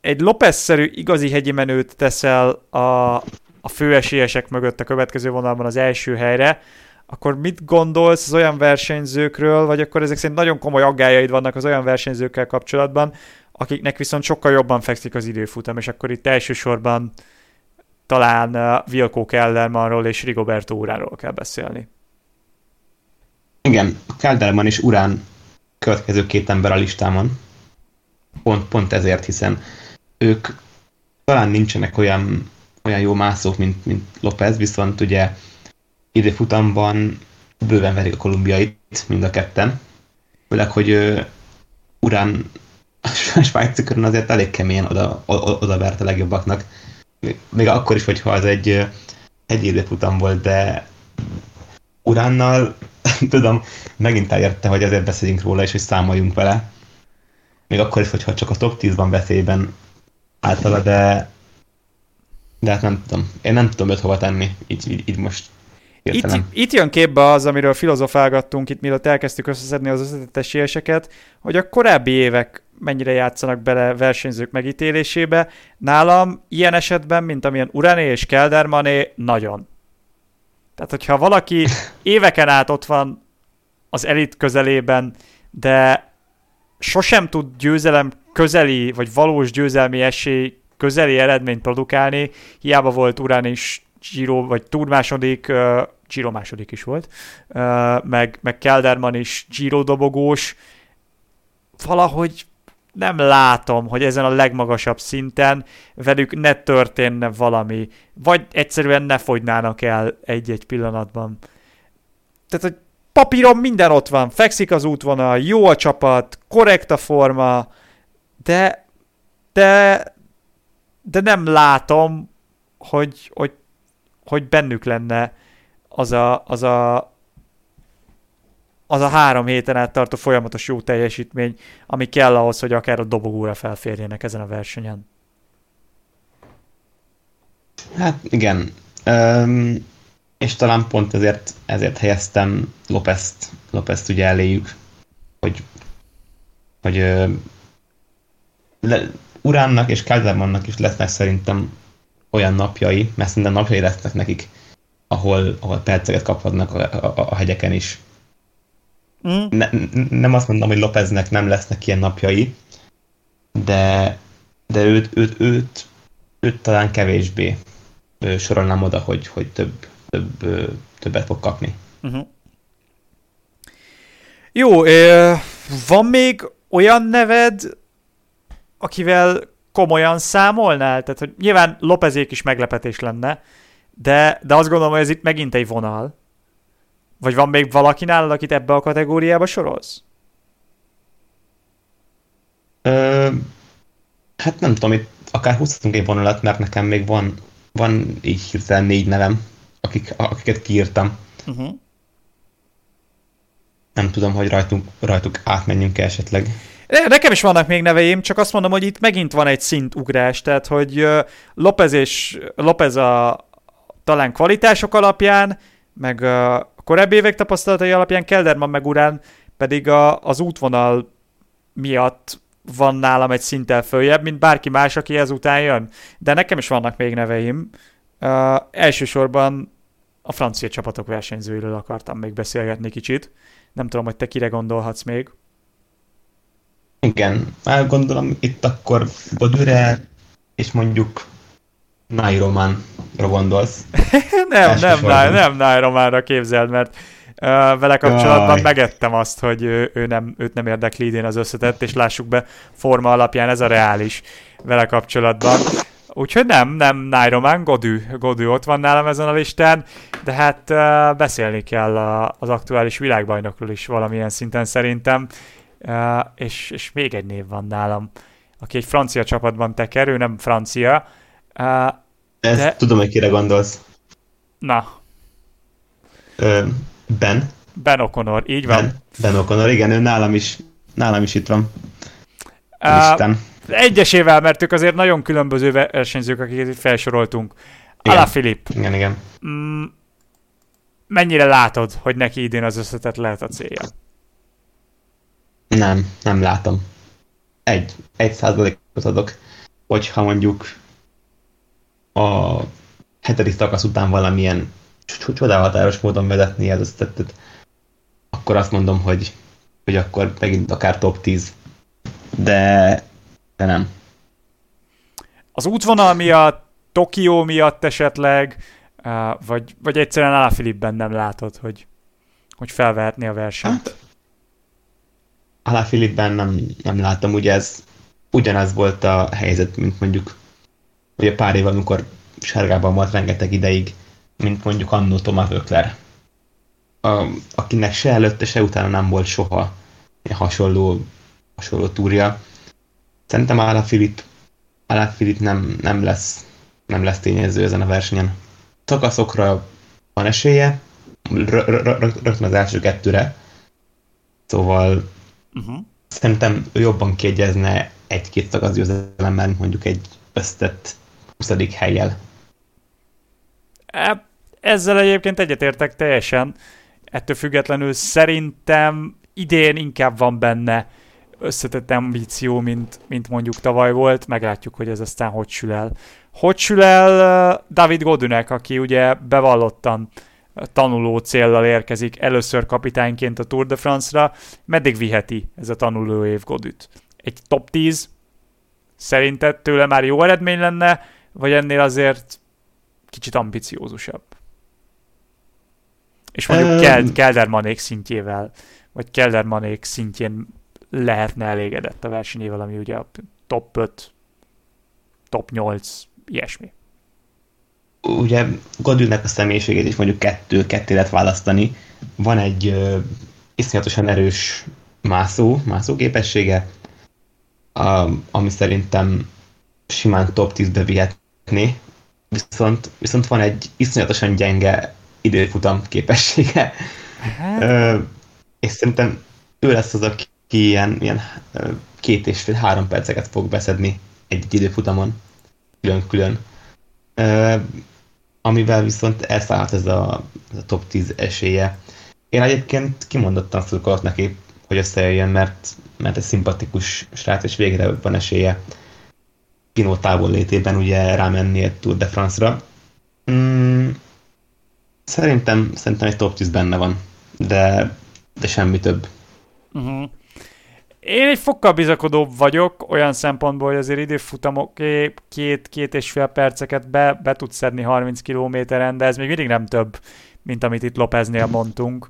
egy Lopez-szerű igazi hegyi menőt teszel a, a főesélyesek mögött a következő vonalban az első helyre, akkor mit gondolsz az olyan versenyzőkről, vagy akkor ezek szerint nagyon komoly aggájaid vannak az olyan versenyzőkkel kapcsolatban, akiknek viszont sokkal jobban fekszik az időfutam, és akkor itt elsősorban talán uh, Vilkó Kellermanról és Rigoberto Uráról kell beszélni. Igen, Kelderman és Urán következő két ember a listámon. Pont, pont ezért, hiszen ők talán nincsenek olyan, olyan jó mászók, mint, mint López, viszont ugye időfutamban bőven verik a kolumbiait, mind a ketten. Főleg, hogy uh, Urán a svájci körön azért elég keményen oda, oda vert a legjobbaknak. Még akkor is, hogyha az egy, egy időfutam volt, de Uránnal, (laughs) tudom, megint elérte, hogy azért beszéljünk róla, és hogy számoljunk vele. Még akkor is, hogyha csak a top 10-ban veszélyben általa, de de hát nem tudom. Én nem tudom őt hova tenni, így, így, így most itt, itt jön képbe az, amiről filozofálgattunk itt, mielőtt elkezdtük összeszedni az összetett esélyeseket, hogy a korábbi évek mennyire játszanak bele versenyzők megítélésébe. Nálam ilyen esetben, mint amilyen Urané és Keldermané, nagyon. Tehát, hogyha valaki éveken át ott van az elit közelében, de sosem tud győzelem közeli, vagy valós győzelmi esély közeli eredményt produkálni, hiába volt Urán is Giro, vagy Tour második, uh, Giro második is volt, uh, meg, meg Kelderman is Giro dobogós, valahogy nem látom, hogy ezen a legmagasabb szinten velük ne történne valami, vagy egyszerűen ne fogynának el egy-egy pillanatban. Tehát, hogy papíron minden ott van, fekszik az útvonal, jó a csapat, korrekt a forma, de, de, de nem látom, hogy, hogy hogy bennük lenne az a, az a, az a három héten át tartó folyamatos jó teljesítmény, ami kell ahhoz, hogy akár a dobogóra felférjenek ezen a versenyen. Hát igen. Um, és talán pont ezért, ezért helyeztem Lópezt, Lópezt ugye eléjük, hogy, hogy uh, le, Uránnak és Káldermannak is lesznek szerintem olyan napjai, mert szerintem napjai lesznek nekik, ahol, ahol perceket kaphatnak a, a, a hegyeken is. Mm. Ne, nem azt mondom, hogy Lopeznek nem lesznek ilyen napjai, de, de őt, őt, őt, őt talán kevésbé sorolnám oda, hogy, hogy több, több, többet fog kapni. Uh-huh. Jó, van még olyan neved, akivel komolyan számolnál? Tehát, hogy nyilván Lopezék is meglepetés lenne, de, de azt gondolom, hogy ez itt megint egy vonal. Vagy van még valaki nálad, akit ebbe a kategóriába sorolsz? Ö, hát nem tudom, itt akár húzhatunk egy vonalat, mert nekem még van, van így hirtelen négy nevem, akik, akiket kiírtam. Uh-huh. Nem tudom, hogy rajtunk, rajtuk átmenjünk esetleg. Nekem is vannak még neveim, csak azt mondom, hogy itt megint van egy szintugrás, tehát hogy Lopez és Lopez a talán kvalitások alapján, meg a korábbi évek tapasztalatai alapján, Kelderman meg Urán pedig a, az útvonal miatt van nálam egy szinttel följebb, mint bárki más, aki ezután jön. De nekem is vannak még neveim. Uh, elsősorban a francia csapatok versenyzőiről akartam még beszélgetni kicsit. Nem tudom, hogy te kire gondolhatsz még. Igen, már gondolom itt akkor Bodüre és mondjuk Nairomanra gondolsz. (laughs) nem, nem, nem, nem Nairománra képzeld, mert uh, vele kapcsolatban Jaj. megettem azt, hogy ő, ő nem, őt nem érdekli idén az összetett, és lássuk be, forma alapján ez a reális vele kapcsolatban. Úgyhogy nem, nem Nairoman, Godű, Godű ott van nálam ezen a listán, de hát uh, beszélni kell a, az aktuális világbajnokról is valamilyen szinten szerintem, uh, és, és még egy név van nálam, aki egy francia csapatban teker, ő nem francia. Uh, Ezt de... tudom, hogy kire gondolsz. Na. Ö, ben. Ben O'Connor, így van. Ben, ben O'Connor, igen, ő nálam is, nálam is itt van. Uh, egyesével, mert ők azért nagyon különböző versenyzők, akiket felsoroltunk. Igen. Ala Filip. Igen, igen. Mm, mennyire látod, hogy neki idén az összetett lehet a célja? Nem, nem látom. Egy, egy százalékot adok, hogyha mondjuk a hetedik szakasz után valamilyen csodálatos módon vezetni az összetettet, akkor azt mondom, hogy, hogy akkor megint akár top 10. De de nem. Az útvonal miatt, Tokió miatt esetleg, vagy, vagy egyszerűen Alaphilippben nem látod, hogy, hogy felvehetné a versenyt? Hát, Alaphilippben nem, nem látom, ugye ez ugyanaz volt a helyzet, mint mondjuk ugye pár év, amikor sárgában volt rengeteg ideig, mint mondjuk annó Thomas Ökler, a, akinek se előtte, se utána nem volt soha hasonló, hasonló túrja. Szerintem Alaphilipp, Alaphilipp nem, nem, lesz, nem lesz tényező ezen a versenyen. Szakaszokra van esélye, rögtön az első kettőre, szóval uh-huh. szerintem jobban kiegyezne egy-két szakasz győzelemmel, mondjuk egy összetett 20. helyjel. E, ezzel egyébként egyetértek teljesen. Ettől függetlenül szerintem idén inkább van benne összetett ambíció, mint, mint mondjuk tavaly volt, meglátjuk, hogy ez aztán hogy sül el. Hogy sül el David Godünek, aki ugye bevallottan tanuló céllal érkezik először kapitányként a Tour de France-ra, meddig viheti ez a tanuló év Godüt? Egy top 10? Szerinted tőle már jó eredmény lenne, vagy ennél azért kicsit ambiciózusabb? És mondjuk um... Keldermanék szintjével, vagy Keldermanék szintjén lehetne elégedett a versenyével, ami ugye a top 5, top 8, ilyesmi. Ugye Godülnek a személyiségét is mondjuk kettő, ketté lehet választani. Van egy uh, iszonyatosan erős mászó, mászó képessége, uh, ami szerintem simán top 10-be vihetné, viszont, viszont van egy iszonyatosan gyenge időfutam képessége. Hát. Uh, és szerintem ő lesz az, aki ki ilyen, ilyen két és fél, három perceket fog beszedni egy időfutamon, külön-külön. Amivel viszont elszállhat ez a, ez a top 10 esélye. Én egyébként kimondottan szurkolok neki, hogy összejöjjön, mert, mert egy szimpatikus srác, és végre van esélye Pinot távol létében ugye rámenni egy Tour de France-ra. Mm, szerintem, szerintem egy top 10 benne van, de, de semmi több. Uh-huh. Én egy fokkal bizakodóbb vagyok, olyan szempontból, hogy azért időfutamok két, két és fél perceket be, be tud szedni 30 kilométeren, de ez még mindig nem több, mint amit itt Lopeznél mondtunk.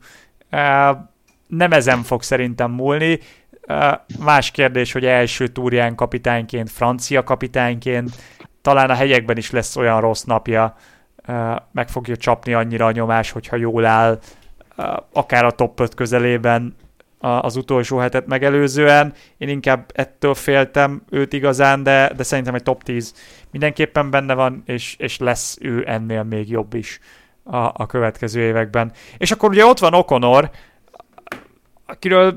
Nem ezen fog szerintem múlni. Más kérdés, hogy első túrján kapitányként, francia kapitányként, talán a hegyekben is lesz olyan rossz napja, meg fogja csapni annyira a nyomás, hogyha jól áll, akár a top 5 közelében az utolsó hetet megelőzően. Én inkább ettől féltem őt igazán, de, de szerintem egy top 10 mindenképpen benne van, és, és lesz ő ennél még jobb is a, a következő években. És akkor ugye ott van Okonor, akiről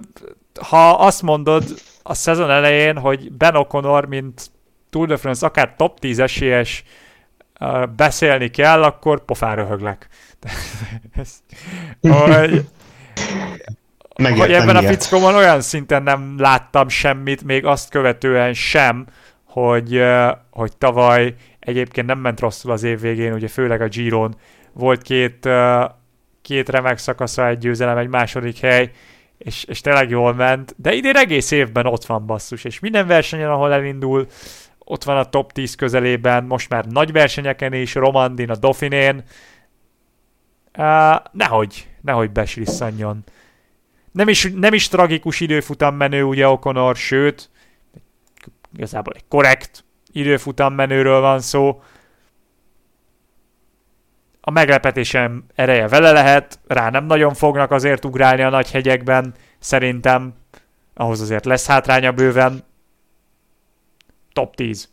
ha azt mondod a szezon elején, hogy Ben Okonor, mint Tour de France akár top 10 esélyes uh, beszélni kell, akkor pofára höglek. (laughs) hogy, hogy ebben a fickóban olyan szinten nem láttam semmit, még azt követően sem, hogy, hogy tavaly egyébként nem ment rosszul az év végén, ugye főleg a Giron. Volt két, két remek szakasza, egy győzelem, egy második hely, és, és tényleg jól ment, de idén egész évben ott van basszus, és minden versenyen, ahol elindul, ott van a top 10 közelében, most már nagy versenyeken is, Romandin, a Dauphinén, uh, nehogy, nehogy beslisszanjon. Nem is, nem is tragikus időfutam menő ugye Okonor, sőt, igazából egy korrekt időfutam menőről van szó. A meglepetésem ereje vele lehet, rá nem nagyon fognak azért ugrálni a nagy hegyekben, szerintem ahhoz azért lesz hátránya bőven. Top 10.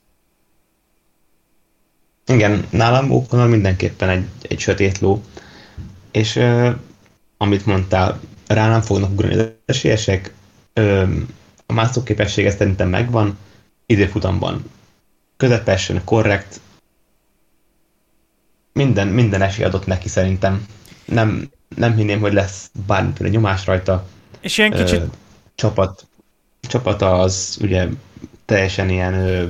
Igen, nálam Okonor mindenképpen egy, egy sötét ló. És uh, amit mondtál, rá nem fognak ugrani az esélyesek. Ö, a mászó képessége szerintem megvan, időfutamban közepesen, korrekt, minden, minden esély adott neki szerintem. Nem, nem hinném, hogy lesz bármiféle nyomás rajta. És ilyen kicsit... Ö, csapat, csapata az ugye teljesen ilyen ö,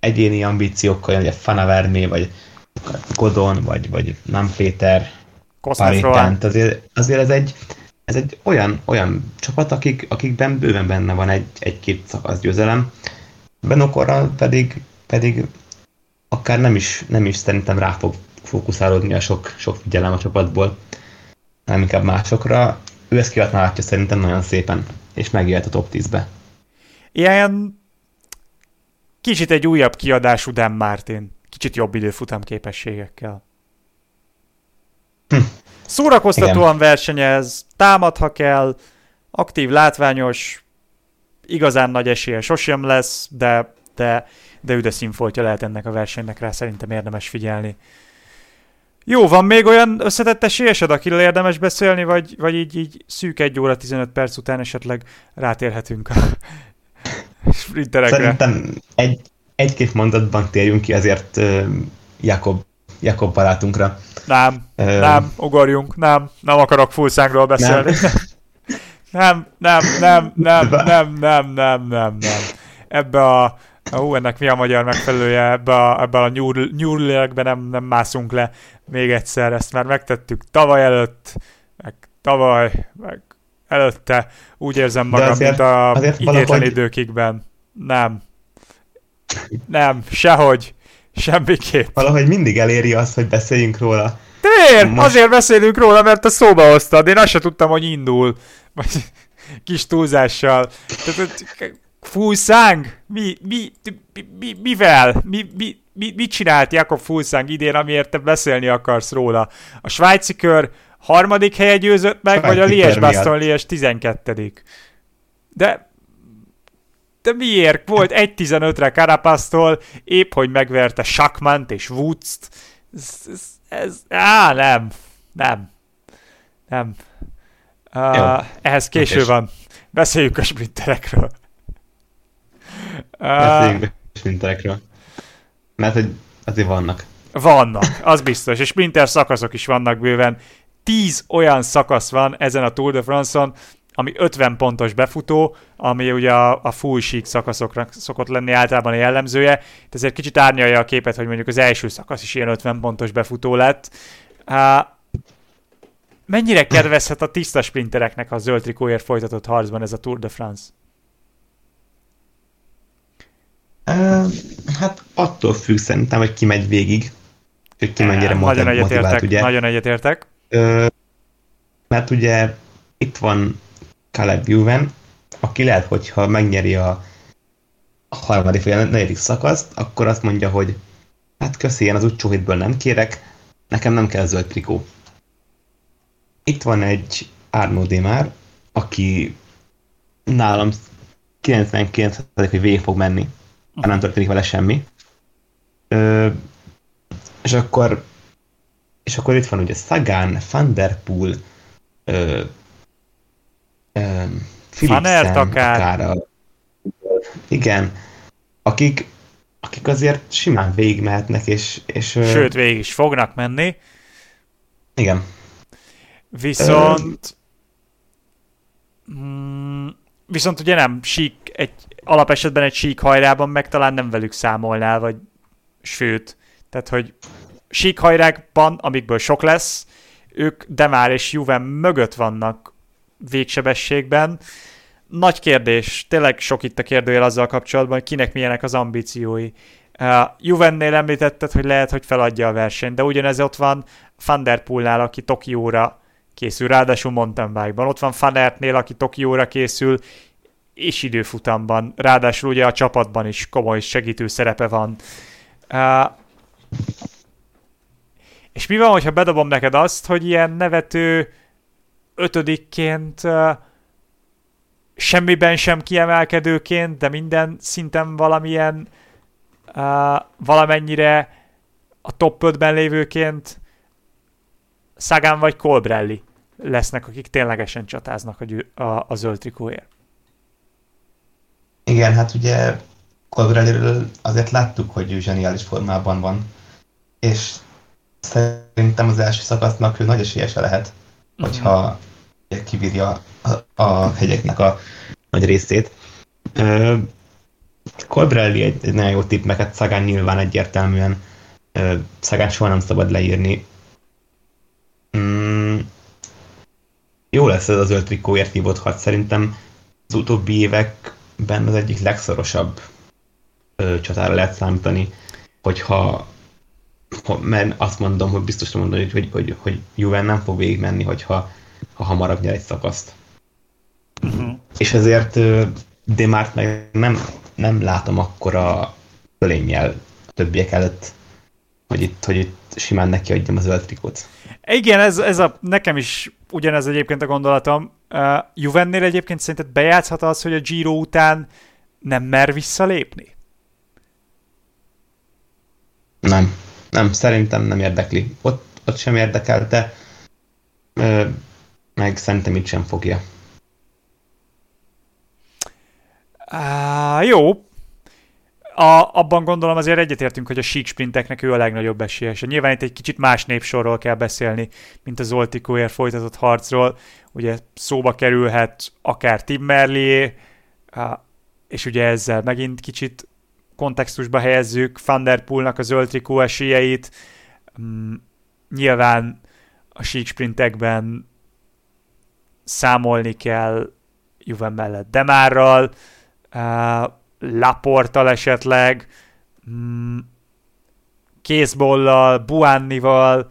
egyéni ambíciókkal, ugye Fanavermé, vagy Godon, vagy, vagy Nem Péter, Paritán. Azért, azért ez egy, ez egy olyan, olyan csapat, akik, akikben bőven benne van egy, egy-két szakasz győzelem. Benokorral pedig, pedig akár nem is, nem is szerintem rá fog fókuszálódni a sok, sok figyelem a csapatból, nem inkább másokra. Ő ezt kihasználhatja szerintem nagyon szépen, és megélt a top 10-be. Ilyen kicsit egy újabb kiadású Dan Martin, kicsit jobb időfutam képességekkel. Hm. Szórakoztatóan Igen. versenyez, támad, ha kell, aktív, látványos, igazán nagy esélye sosem lesz, de, de, de üde színfoltja lehet ennek a versenynek rá, szerintem érdemes figyelni. Jó, van még olyan összetett esélyesed, akiről érdemes beszélni, vagy, vagy így, így szűk egy óra 15 perc után esetleg rátérhetünk a (laughs) sprinterekre? Szerintem egy, egy-két mondatban térjünk ki azért uh, Jakob, Jakob barátunkra. Nem, Ö... nem, ugorjunk, nem, nem akarok fullszángról beszélni. Nem. (laughs) nem, nem, nem, nem, nem, nem, nem, nem, nem. Ebbe a, hú, ennek mi a magyar megfelelője, ebbe a, ebbe a nyúrlélekbe nem, nem mászunk le még egyszer, ezt már megtettük tavaly előtt, meg tavaly, meg előtte, úgy érzem magam, azért, mint a idétlen valahogy... időkikben. Nem. Nem, sehogy. Semmiképp. Valahogy mindig eléri azt, hogy beszéljünk róla. De miért? Most... Azért beszélünk róla, mert a szóba hoztad. Én azt se tudtam, hogy indul. Vagy kis túlzással. Tehát, Fulszang? Mi, mi, mi, mi, mivel? Mi, mi, mi, mit csinált Jakob Fulszang idén, amiért te beszélni akarsz róla? A svájci kör harmadik helye győzött meg, Svájci vagy a Lies Baston Lies 12 De de miért? Volt 1.15-re Carapasztól, épp hogy megverte Sakmant és Woods-t. Ez, ez, ez, á, nem. Nem. Nem. Uh, ehhez késő van. Beszéljük a sprinterekről. Beszéljünk sprinterekről. Mert hogy azért vannak. Vannak, az biztos. És sprinter szakaszok is vannak bőven. Tíz olyan szakasz van ezen a Tour de France-on, ami 50 pontos befutó, ami ugye a, a full sík szakaszokra szokott lenni általában a jellemzője. Ez ezért kicsit árnyalja a képet, hogy mondjuk az első szakasz is ilyen 50 pontos befutó lett. Uh, mennyire kedvezhet a tiszta sprintereknek a zöld trikóért folytatott harcban ez a Tour de France? Uh, hát attól függ szerintem, hogy ki megy végig, hogy ki mennyire nagyon egyetértek, ugye. Nagyon egyetértek. Mert ugye itt van Caleb Juven, aki lehet, hogyha megnyeri a harmadik vagy a negyedik szakaszt, akkor azt mondja, hogy hát köszi, én az utcsóhitből nem kérek, nekem nem kell zöld trikó. Itt van egy Arno Demár, aki nálam 99 hogy végig fog menni, ha nem történik vele semmi. Ö, és akkor és akkor itt van ugye Sagan, Van Der Poel, ö, ö, Philipsen, akár. akár a, igen, akik, akik azért simán végigmehetnek, és, és... Sőt, végig is fognak menni. Igen. Viszont... Mm, viszont ugye nem sík, egy alapesetben egy sík hajrában meg talán nem velük számolnál, vagy sőt, tehát hogy sík hajrákban, amikből sok lesz, ők Demár és Juven mögött vannak végsebességben. Nagy kérdés, tényleg sok itt a kérdőjel azzal kapcsolatban, hogy kinek milyenek az ambíciói. Uh, Juvennél említetted, hogy lehet, hogy feladja a versenyt, de ugyanez ott van Van Der aki Tokióra készül, ráadásul mountain bike-ban. Ott van Fanertnél, aki Tokióra készül, és időfutamban. Ráadásul ugye a csapatban is komoly segítő szerepe van. Uh, és mi van, hogyha bedobom neked azt, hogy ilyen nevető ötödikként uh, semmiben sem kiemelkedőként, de minden szinten valamilyen uh, valamennyire a top 5-ben lévőként Szagán vagy Colbrelli lesznek, akik ténylegesen csatáznak a, a, a zöld trikóért. Igen, hát ugye Colbrelliről azért láttuk, hogy ő zseniális formában van, és szerintem az első szakasznak ő nagy esélyese lehet, uh-huh. hogyha kibírja a, a hegyeknek a nagy részét. Uh, Colbrelli egy, egy nagyon jó tipp, meg hát Szagán nyilván egyértelműen uh, Szagán soha nem szabad leírni. Mm, jó lesz ez a zöld trikóért hívott harc. Szerintem az utóbbi években az egyik legszorosabb uh, csatára lehet számítani, hogyha mert azt mondom, hogy biztos mondom, hogy, hogy, hogy, hogy Juven nem fog végigmenni, hogyha ha hamarabb nyer egy szakaszt. Uh-huh. És ezért de már meg nem, nem látom akkora fölénnyel a többiek előtt, hogy itt, hogy itt simán neki adjam az zöld trikót. Igen, ez, ez a, nekem is ugyanez egyébként a gondolatom. Uh, Juvennél egyébként szerinted bejátszhat az, hogy a Giro után nem mer visszalépni? Nem. Nem, szerintem nem érdekli. Ott, ott sem érdekelte, meg szerintem itt sem fogja. Uh, jó. A, abban gondolom azért egyetértünk, hogy a sík sprinteknek ő a legnagyobb esélyes. Nyilván itt egy kicsit más népsorról kell beszélni, mint az Zoltikóért folytatott harcról. Ugye szóba kerülhet akár Tim Merlier, és ugye ezzel megint kicsit kontextusba helyezzük Van Der Poelnak a zöld trikó esélyeit, mm, nyilván a sík sprintekben számolni kell Juven mellett Demárral, Laportal esetleg, mm, Kézbollal, Buánnival,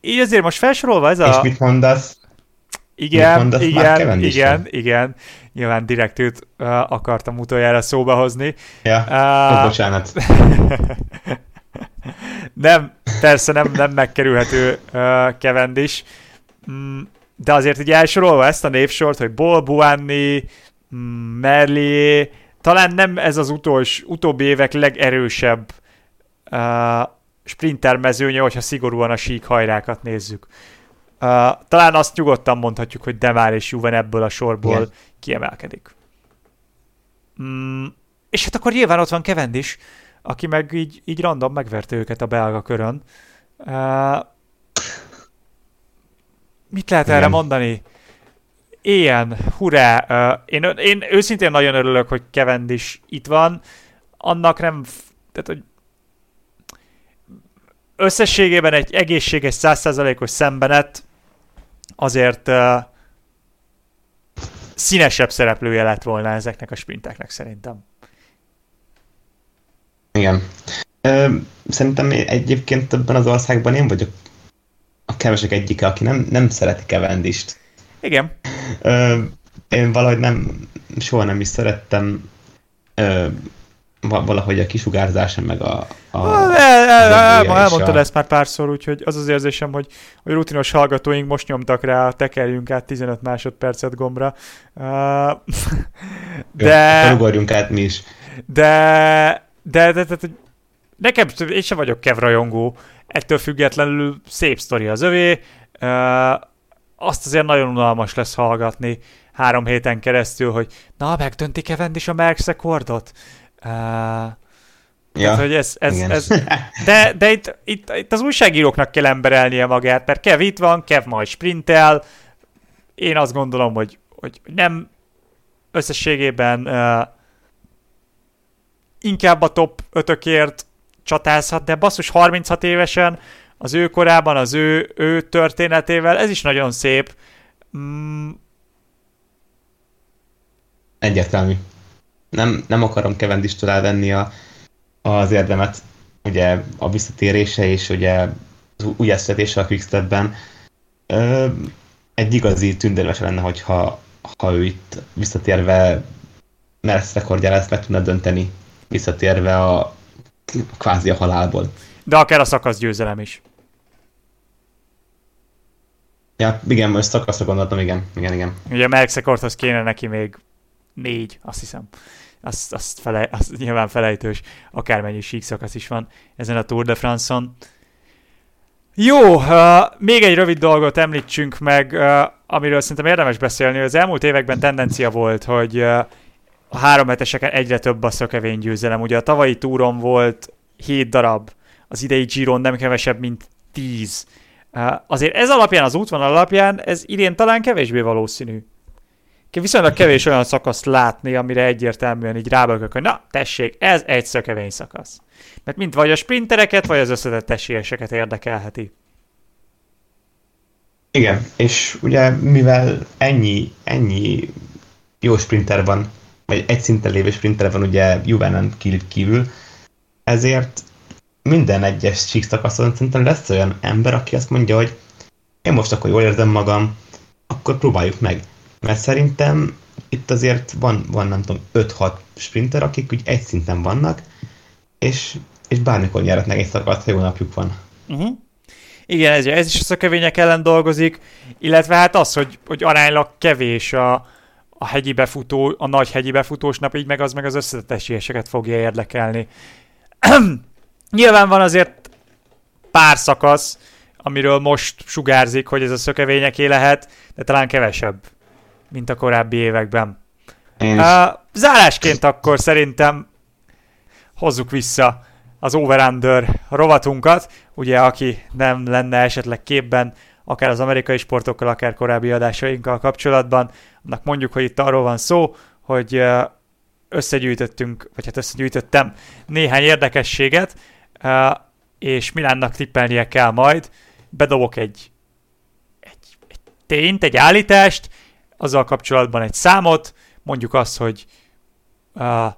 így azért most felsorolva ez a... És mit mondasz? Igen, igen, igen, igen. Nyilván direkt őt uh, akartam utoljára szóba hozni. Ja, uh, oh, bocsánat. (laughs) nem, persze nem, nem megkerülhető uh, Cavendish, mm, de azért így elsorolva ezt a névsort, hogy Bol, Buanni, mm, Merlier, talán nem ez az utolsó, utóbbi évek legerősebb uh, sprinter mezőnye, hogyha szigorúan a sík hajrákat nézzük. Uh, talán azt nyugodtan mondhatjuk, hogy Demár és Juven ebből a sorból Igen. kiemelkedik. Mm, és hát akkor nyilván ott van Cavendish, aki meg így, így random megverte őket a belga körön. Uh, mit lehet Igen. erre mondani? ilyen, hurrá! Uh, én, én őszintén nagyon örülök, hogy is itt van. Annak nem, tehát, hogy összességében egy egészséges, százszázalékos szembenet azért uh, színesebb szereplője lett volna ezeknek a sprinteknek szerintem. Igen. Ö, szerintem egyébként ebben az országban én vagyok a kevesek egyike, aki nem, nem szereti Kevendist. Igen. Ö, én valahogy nem, soha nem is szerettem ö, valahogy a kisugárzása, meg a... a el, el, el, el, elmondtad a... ezt már párszor, úgyhogy az az érzésem, hogy, hogy rutinos hallgatóink most nyomtak rá, tekerjünk át 15 másodpercet gombra. Uh, (laughs) de... Ugorjunk át mi is. De, de, de, de, de nekem, én sem vagyok kevrajongó, ettől függetlenül szép sztori az övé, uh, azt azért nagyon unalmas lesz hallgatni három héten keresztül, hogy na, megdönti Cavendish a Merckx rekordot? Ja, tehát, hogy ez, ez, ez, de, de itt, itt, itt, az újságíróknak kell emberelnie magát, mert Kev itt van, Kev majd sprintel, én azt gondolom, hogy, hogy nem összességében uh, inkább a top 5 csatázhat, de basszus 36 évesen, az ő korában, az ő, ő történetével, ez is nagyon szép. Mm. Egyértelmű. Nem, nem akarom Kevendistől elvenni a, az érdemet, ugye a visszatérése és ugye az új eszvetése a Quickstepben. Egy igazi tündérmes lenne, hogyha ha ő itt visszatérve Mersz rekordjára ezt meg tudna dönteni, visszatérve a kvázi a halálból. De akár a szakasz győzelem is. Ja, igen, most szakaszra gondoltam, igen, igen, igen. Ugye Merck rekordhoz kéne neki még négy, azt hiszem. Azt, azt, fele, azt nyilván felejtős, akármennyi sík szakasz is van ezen a Tour de France-on. Jó, uh, még egy rövid dolgot említsünk meg, uh, amiről szerintem érdemes beszélni. Az elmúlt években tendencia volt, hogy uh, a három heteseken egyre több a szökevény győzelem. Ugye a tavalyi túron volt 7 darab, az idei Giron nem kevesebb, mint 10. Uh, azért ez alapján, az útvonal alapján, ez idén talán kevésbé valószínű. Viszonylag kevés olyan szakaszt látni, amire egyértelműen így rábökök, hogy na, tessék, ez egy szökevény szakasz. Mert mint vagy a sprintereket, vagy az összetett esélyeseket érdekelheti. Igen, és ugye mivel ennyi, ennyi jó sprinter van vagy egy szinten lévő sprinter van ugye Juvenen kívül, ezért minden egyes sík szakaszon szerintem lesz olyan ember, aki azt mondja, hogy én most akkor jól érzem magam, akkor próbáljuk meg. Mert szerintem itt azért van, van nem tudom, 5-6 sprinter, akik úgy egy szinten vannak, és, és bármikor nyerhetnek egy szakaszt, ha jó napjuk van. Uh-huh. Igen, ez, ez is a szökevények ellen dolgozik, illetve hát az, hogy, hogy aránylag kevés a, a hegyi befutó, a nagy hegyi befutós nap, így meg az meg az összetett esélyeseket fogja érdekelni. (clears throat) Nyilván van azért pár szakasz, amiről most sugárzik, hogy ez a szökevényeké lehet, de talán kevesebb, mint a korábbi években. Uh, zárásként akkor szerintem hozzuk vissza az over-under rovatunkat. Ugye, aki nem lenne esetleg képben, akár az amerikai sportokkal, akár korábbi adásainkkal kapcsolatban, annak mondjuk, hogy itt arról van szó, hogy összegyűjtöttünk, vagy hát összegyűjtöttem néhány érdekességet, és Milánnak tippelnie kell majd. Bedobok egy, egy, egy tényt, egy állítást, azzal kapcsolatban egy számot, mondjuk azt, hogy uh,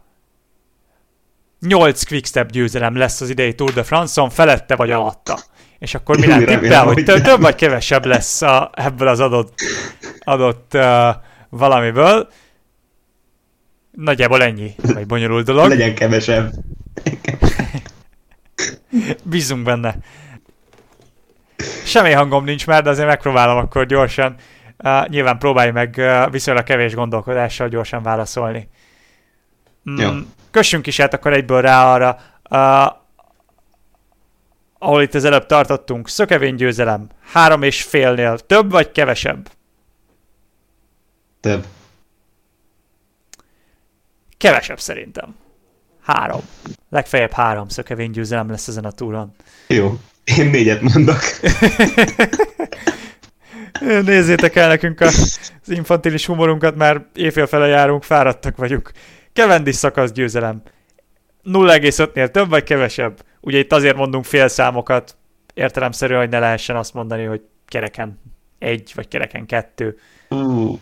8 quickstep győzelem lesz az idei Tour de France-on, felette vagy alatta. És akkor Milán (laughs) tippel, hogy több vagy kevesebb lesz a, ebből az adott, adott uh, valamiből. Nagyjából ennyi, vagy bonyolult dolog. Legyen kevesebb. (laughs) Bízunk benne. Semmi hangom nincs már, de azért megpróbálom akkor gyorsan. Uh, nyilván próbálj meg uh, viszonylag kevés gondolkodással gyorsan válaszolni. Mm, Jó. Kössünk is át akkor egyből rá arra, uh, ahol itt az előbb tartottunk. Szökevény győzelem. Három és félnél. Több vagy kevesebb? Több. Kevesebb szerintem. Három. Legfeljebb három szökevény győzelem lesz ezen a túron. Jó. Én négyet mondok. (laughs) Nézzétek el nekünk az infantilis humorunkat, mert éjfél fele járunk, fáradtak vagyunk. Cavendish szakasz győzelem. 0,5-nél több vagy kevesebb? Ugye itt azért mondunk fél számokat, értelemszerűen, hogy ne lehessen azt mondani, hogy kereken egy, vagy kereken kettő. Uh,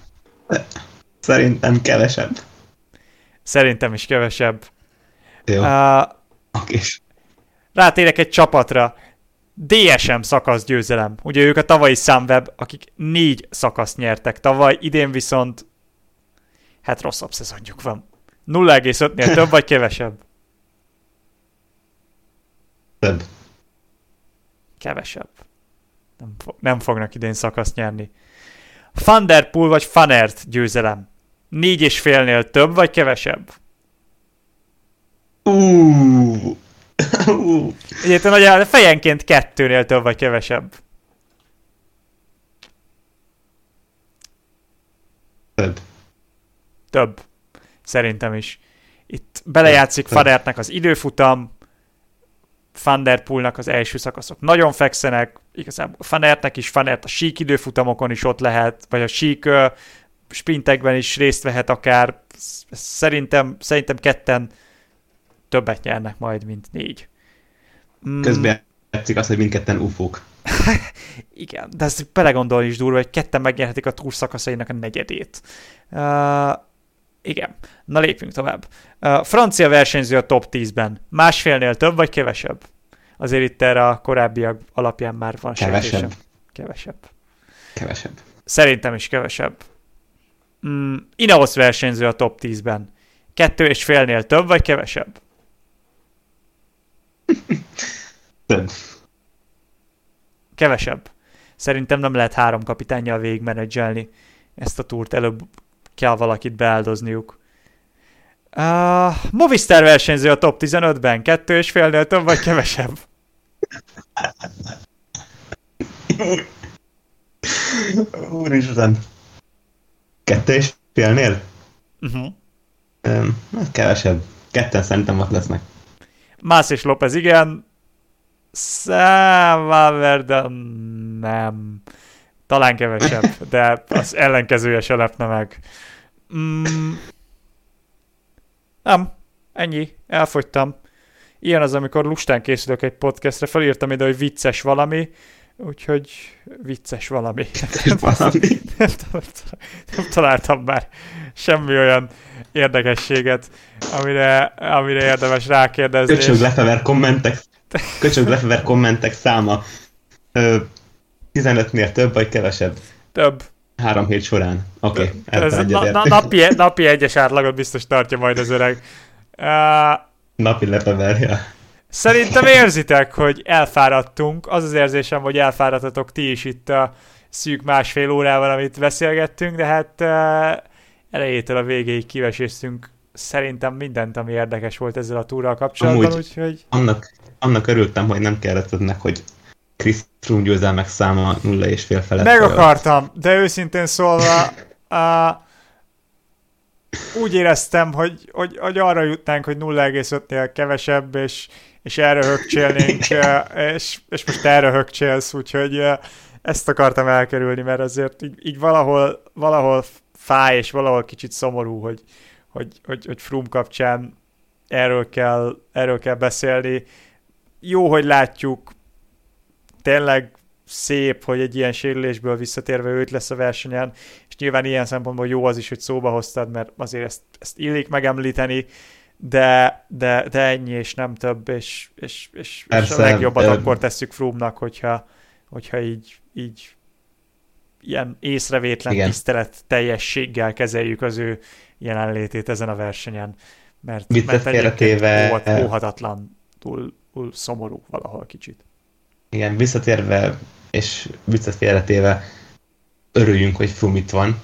szerintem kevesebb. Szerintem is kevesebb. Jó. Uh, okay. Rátérek egy csapatra. DSM szakasz győzelem. Ugye ők a tavalyi Sunweb, akik négy szakaszt nyertek tavaly, idén viszont hát rosszabb szezonjuk van. 0,5-nél több vagy kevesebb? Több. Kevesebb. Nem, fo- nem fognak idén szakaszt nyerni. Thunderpool vagy Fanert győzelem. Négy és félnél több vagy kevesebb? Uh. Egyébként nagy fejenként kettőnél több vagy kevesebb. Több. Több. Szerintem is. Itt belejátszik Fadertnek az időfutam, Fanderpoolnak az első szakaszok nagyon fekszenek, igazából Fanertnek is, Fanert a sík időfutamokon is ott lehet, vagy a sík uh, sprintekben is részt vehet akár. Szerintem, szerintem ketten többet nyernek majd, mint négy. Mm. Közben játszik az, hogy mindketten ufók. (laughs) Igen, de ez belegondolni is durva, hogy ketten megnyerhetik a túr szakaszainak a negyedét. Uh, igen, na lépjünk tovább. Uh, francia versenyző a top 10-ben. Másfélnél több vagy kevesebb? Azért itt erre a korábbiak alapján már van Kevesebb. Sejtésem. Kevesebb. Kevesebb. Szerintem is kevesebb. Mm, Ineos versenyző a top 10-ben. Kettő és félnél több vagy kevesebb? Több. Kevesebb. Szerintem nem lehet három kapitányjal végigmenedzselni ezt a túrt. Előbb kell valakit beáldozniuk. Uh, Movistar versenyző a top 15-ben. Kettő és félnél több vagy kevesebb? Úristen. Kettő és félnél? Uh-huh. Um, kevesebb. Ketten szerintem ott lesznek. Más és López igen. Valverde nem. Talán kevesebb, de az ellenkezője se lepne meg. Mm. Nem, ennyi, elfogytam. Ilyen az, amikor lustán készülök egy podcastre, felírtam ide, hogy vicces valami, úgyhogy vicces valami. Valami. nem, nem találtam már semmi olyan érdekességet, amire, amire érdemes rákérdezni. Köcsög lefever kommentek, köcsög lefever kommentek száma. Ö, 15-nél több vagy kevesebb? Több. Három hét során. Oké, okay, Ez na, na, napi, napi egyes átlagot biztos tartja majd az öreg. Uh, napi lepeverja. Szerintem érzitek, hogy elfáradtunk. Az az érzésem, hogy elfáradtatok ti is itt a szűk másfél órával, amit beszélgettünk, de hát uh, elejétől a végéig kiveséztünk szerintem mindent, ami érdekes volt ezzel a túrral kapcsolatban, Amúgy úgyhogy... Annak, annak örültem, hogy nem kellett önnek, hogy Chris Froome győzelmek száma nulla és fél felett. Meg akartam, de őszintén szólva (laughs) uh, úgy éreztem, hogy, hogy, hogy arra jutnánk, hogy 0,5-nél kevesebb, és, és erre högcsélnénk, és, és most erre högcsélsz, úgyhogy ezt akartam elkerülni, mert azért így, így valahol, valahol fáj, és valahol kicsit szomorú, hogy, hogy, hogy, hogy Froome kapcsán erről kell, erről kell beszélni. Jó, hogy látjuk, tényleg szép, hogy egy ilyen sérülésből visszatérve őt lesz a versenyen, és nyilván ilyen szempontból jó az is, hogy szóba hoztad, mert azért ezt, ezt illik megemlíteni, de, de, de ennyi, és nem több, és, és, és, és a legjobbat akkor tesszük Froome-nak, hogyha, hogyha így, így ilyen észrevétlen Igen. tisztelet teljességgel kezeljük az ő jelenlétét ezen a versenyen, mert, mert egyébként óhatatlan, túl, túl szomorú valahol kicsit igen, visszatérve és félretéve örüljünk, hogy Froome itt van.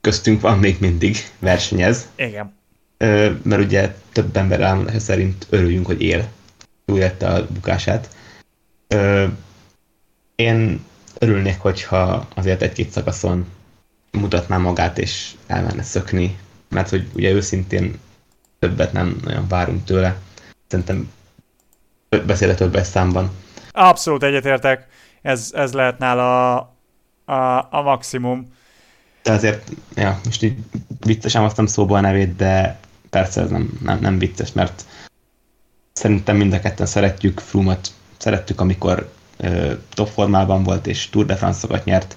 Köztünk van még mindig, versenyez. Igen. Mert ugye több ember elmondása szerint örüljünk, hogy él. Túlélte a bukását. Én örülnék, hogyha azért egy-két szakaszon mutatná magát és elmenne szökni, mert hogy ugye őszintén többet nem nagyon várunk tőle. Szerintem beszéle többes számban. Abszolút egyetértek. Ez, ez lehet nála a, a maximum. De azért, ja, most így viccesen hoztam szóba a nevét, de persze ez nem, nem, nem vicces, mert szerintem mind a ketten szeretjük Froome-ot, szerettük, amikor ö, top formában volt és Tour de France-okat nyert.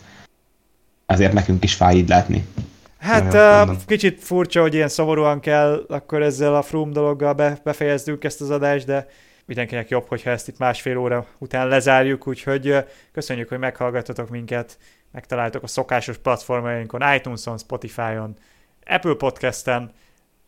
Azért nekünk is fáj így látni. Hát uh, kicsit furcsa, hogy ilyen szomorúan kell akkor ezzel a Froome dologgal be, befejeznünk ezt az adást, de mindenkinek jobb, hogyha ezt itt másfél óra után lezárjuk, úgyhogy uh, köszönjük, hogy meghallgattatok minket, megtaláltok a szokásos platformjainkon, iTunes-on, Spotify-on, Apple Podcast-en,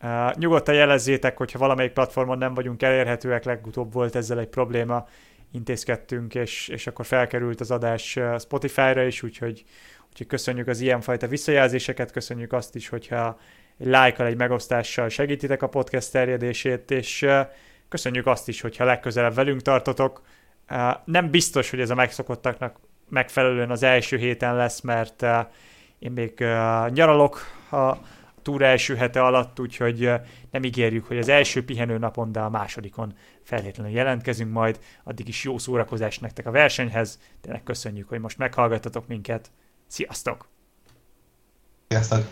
Uh, nyugodtan jelezzétek, hogyha valamelyik platformon nem vagyunk elérhetőek, legutóbb volt ezzel egy probléma, intézkedtünk, és, és akkor felkerült az adás Spotify-ra is, úgyhogy, úgyhogy köszönjük az ilyenfajta visszajelzéseket, köszönjük azt is, hogyha egy lájkkal, egy megosztással segítitek a podcast terjedését, és köszönjük azt is, hogyha legközelebb velünk tartotok. Nem biztos, hogy ez a megszokottaknak megfelelően az első héten lesz, mert én még nyaralok a túra első hete alatt, úgyhogy nem ígérjük, hogy az első pihenő napon, de a másodikon feltétlenül jelentkezünk majd. Addig is jó szórakozást nektek a versenyhez. Tényleg köszönjük, hogy most meghallgattatok minket. Sziasztok! Sziasztok!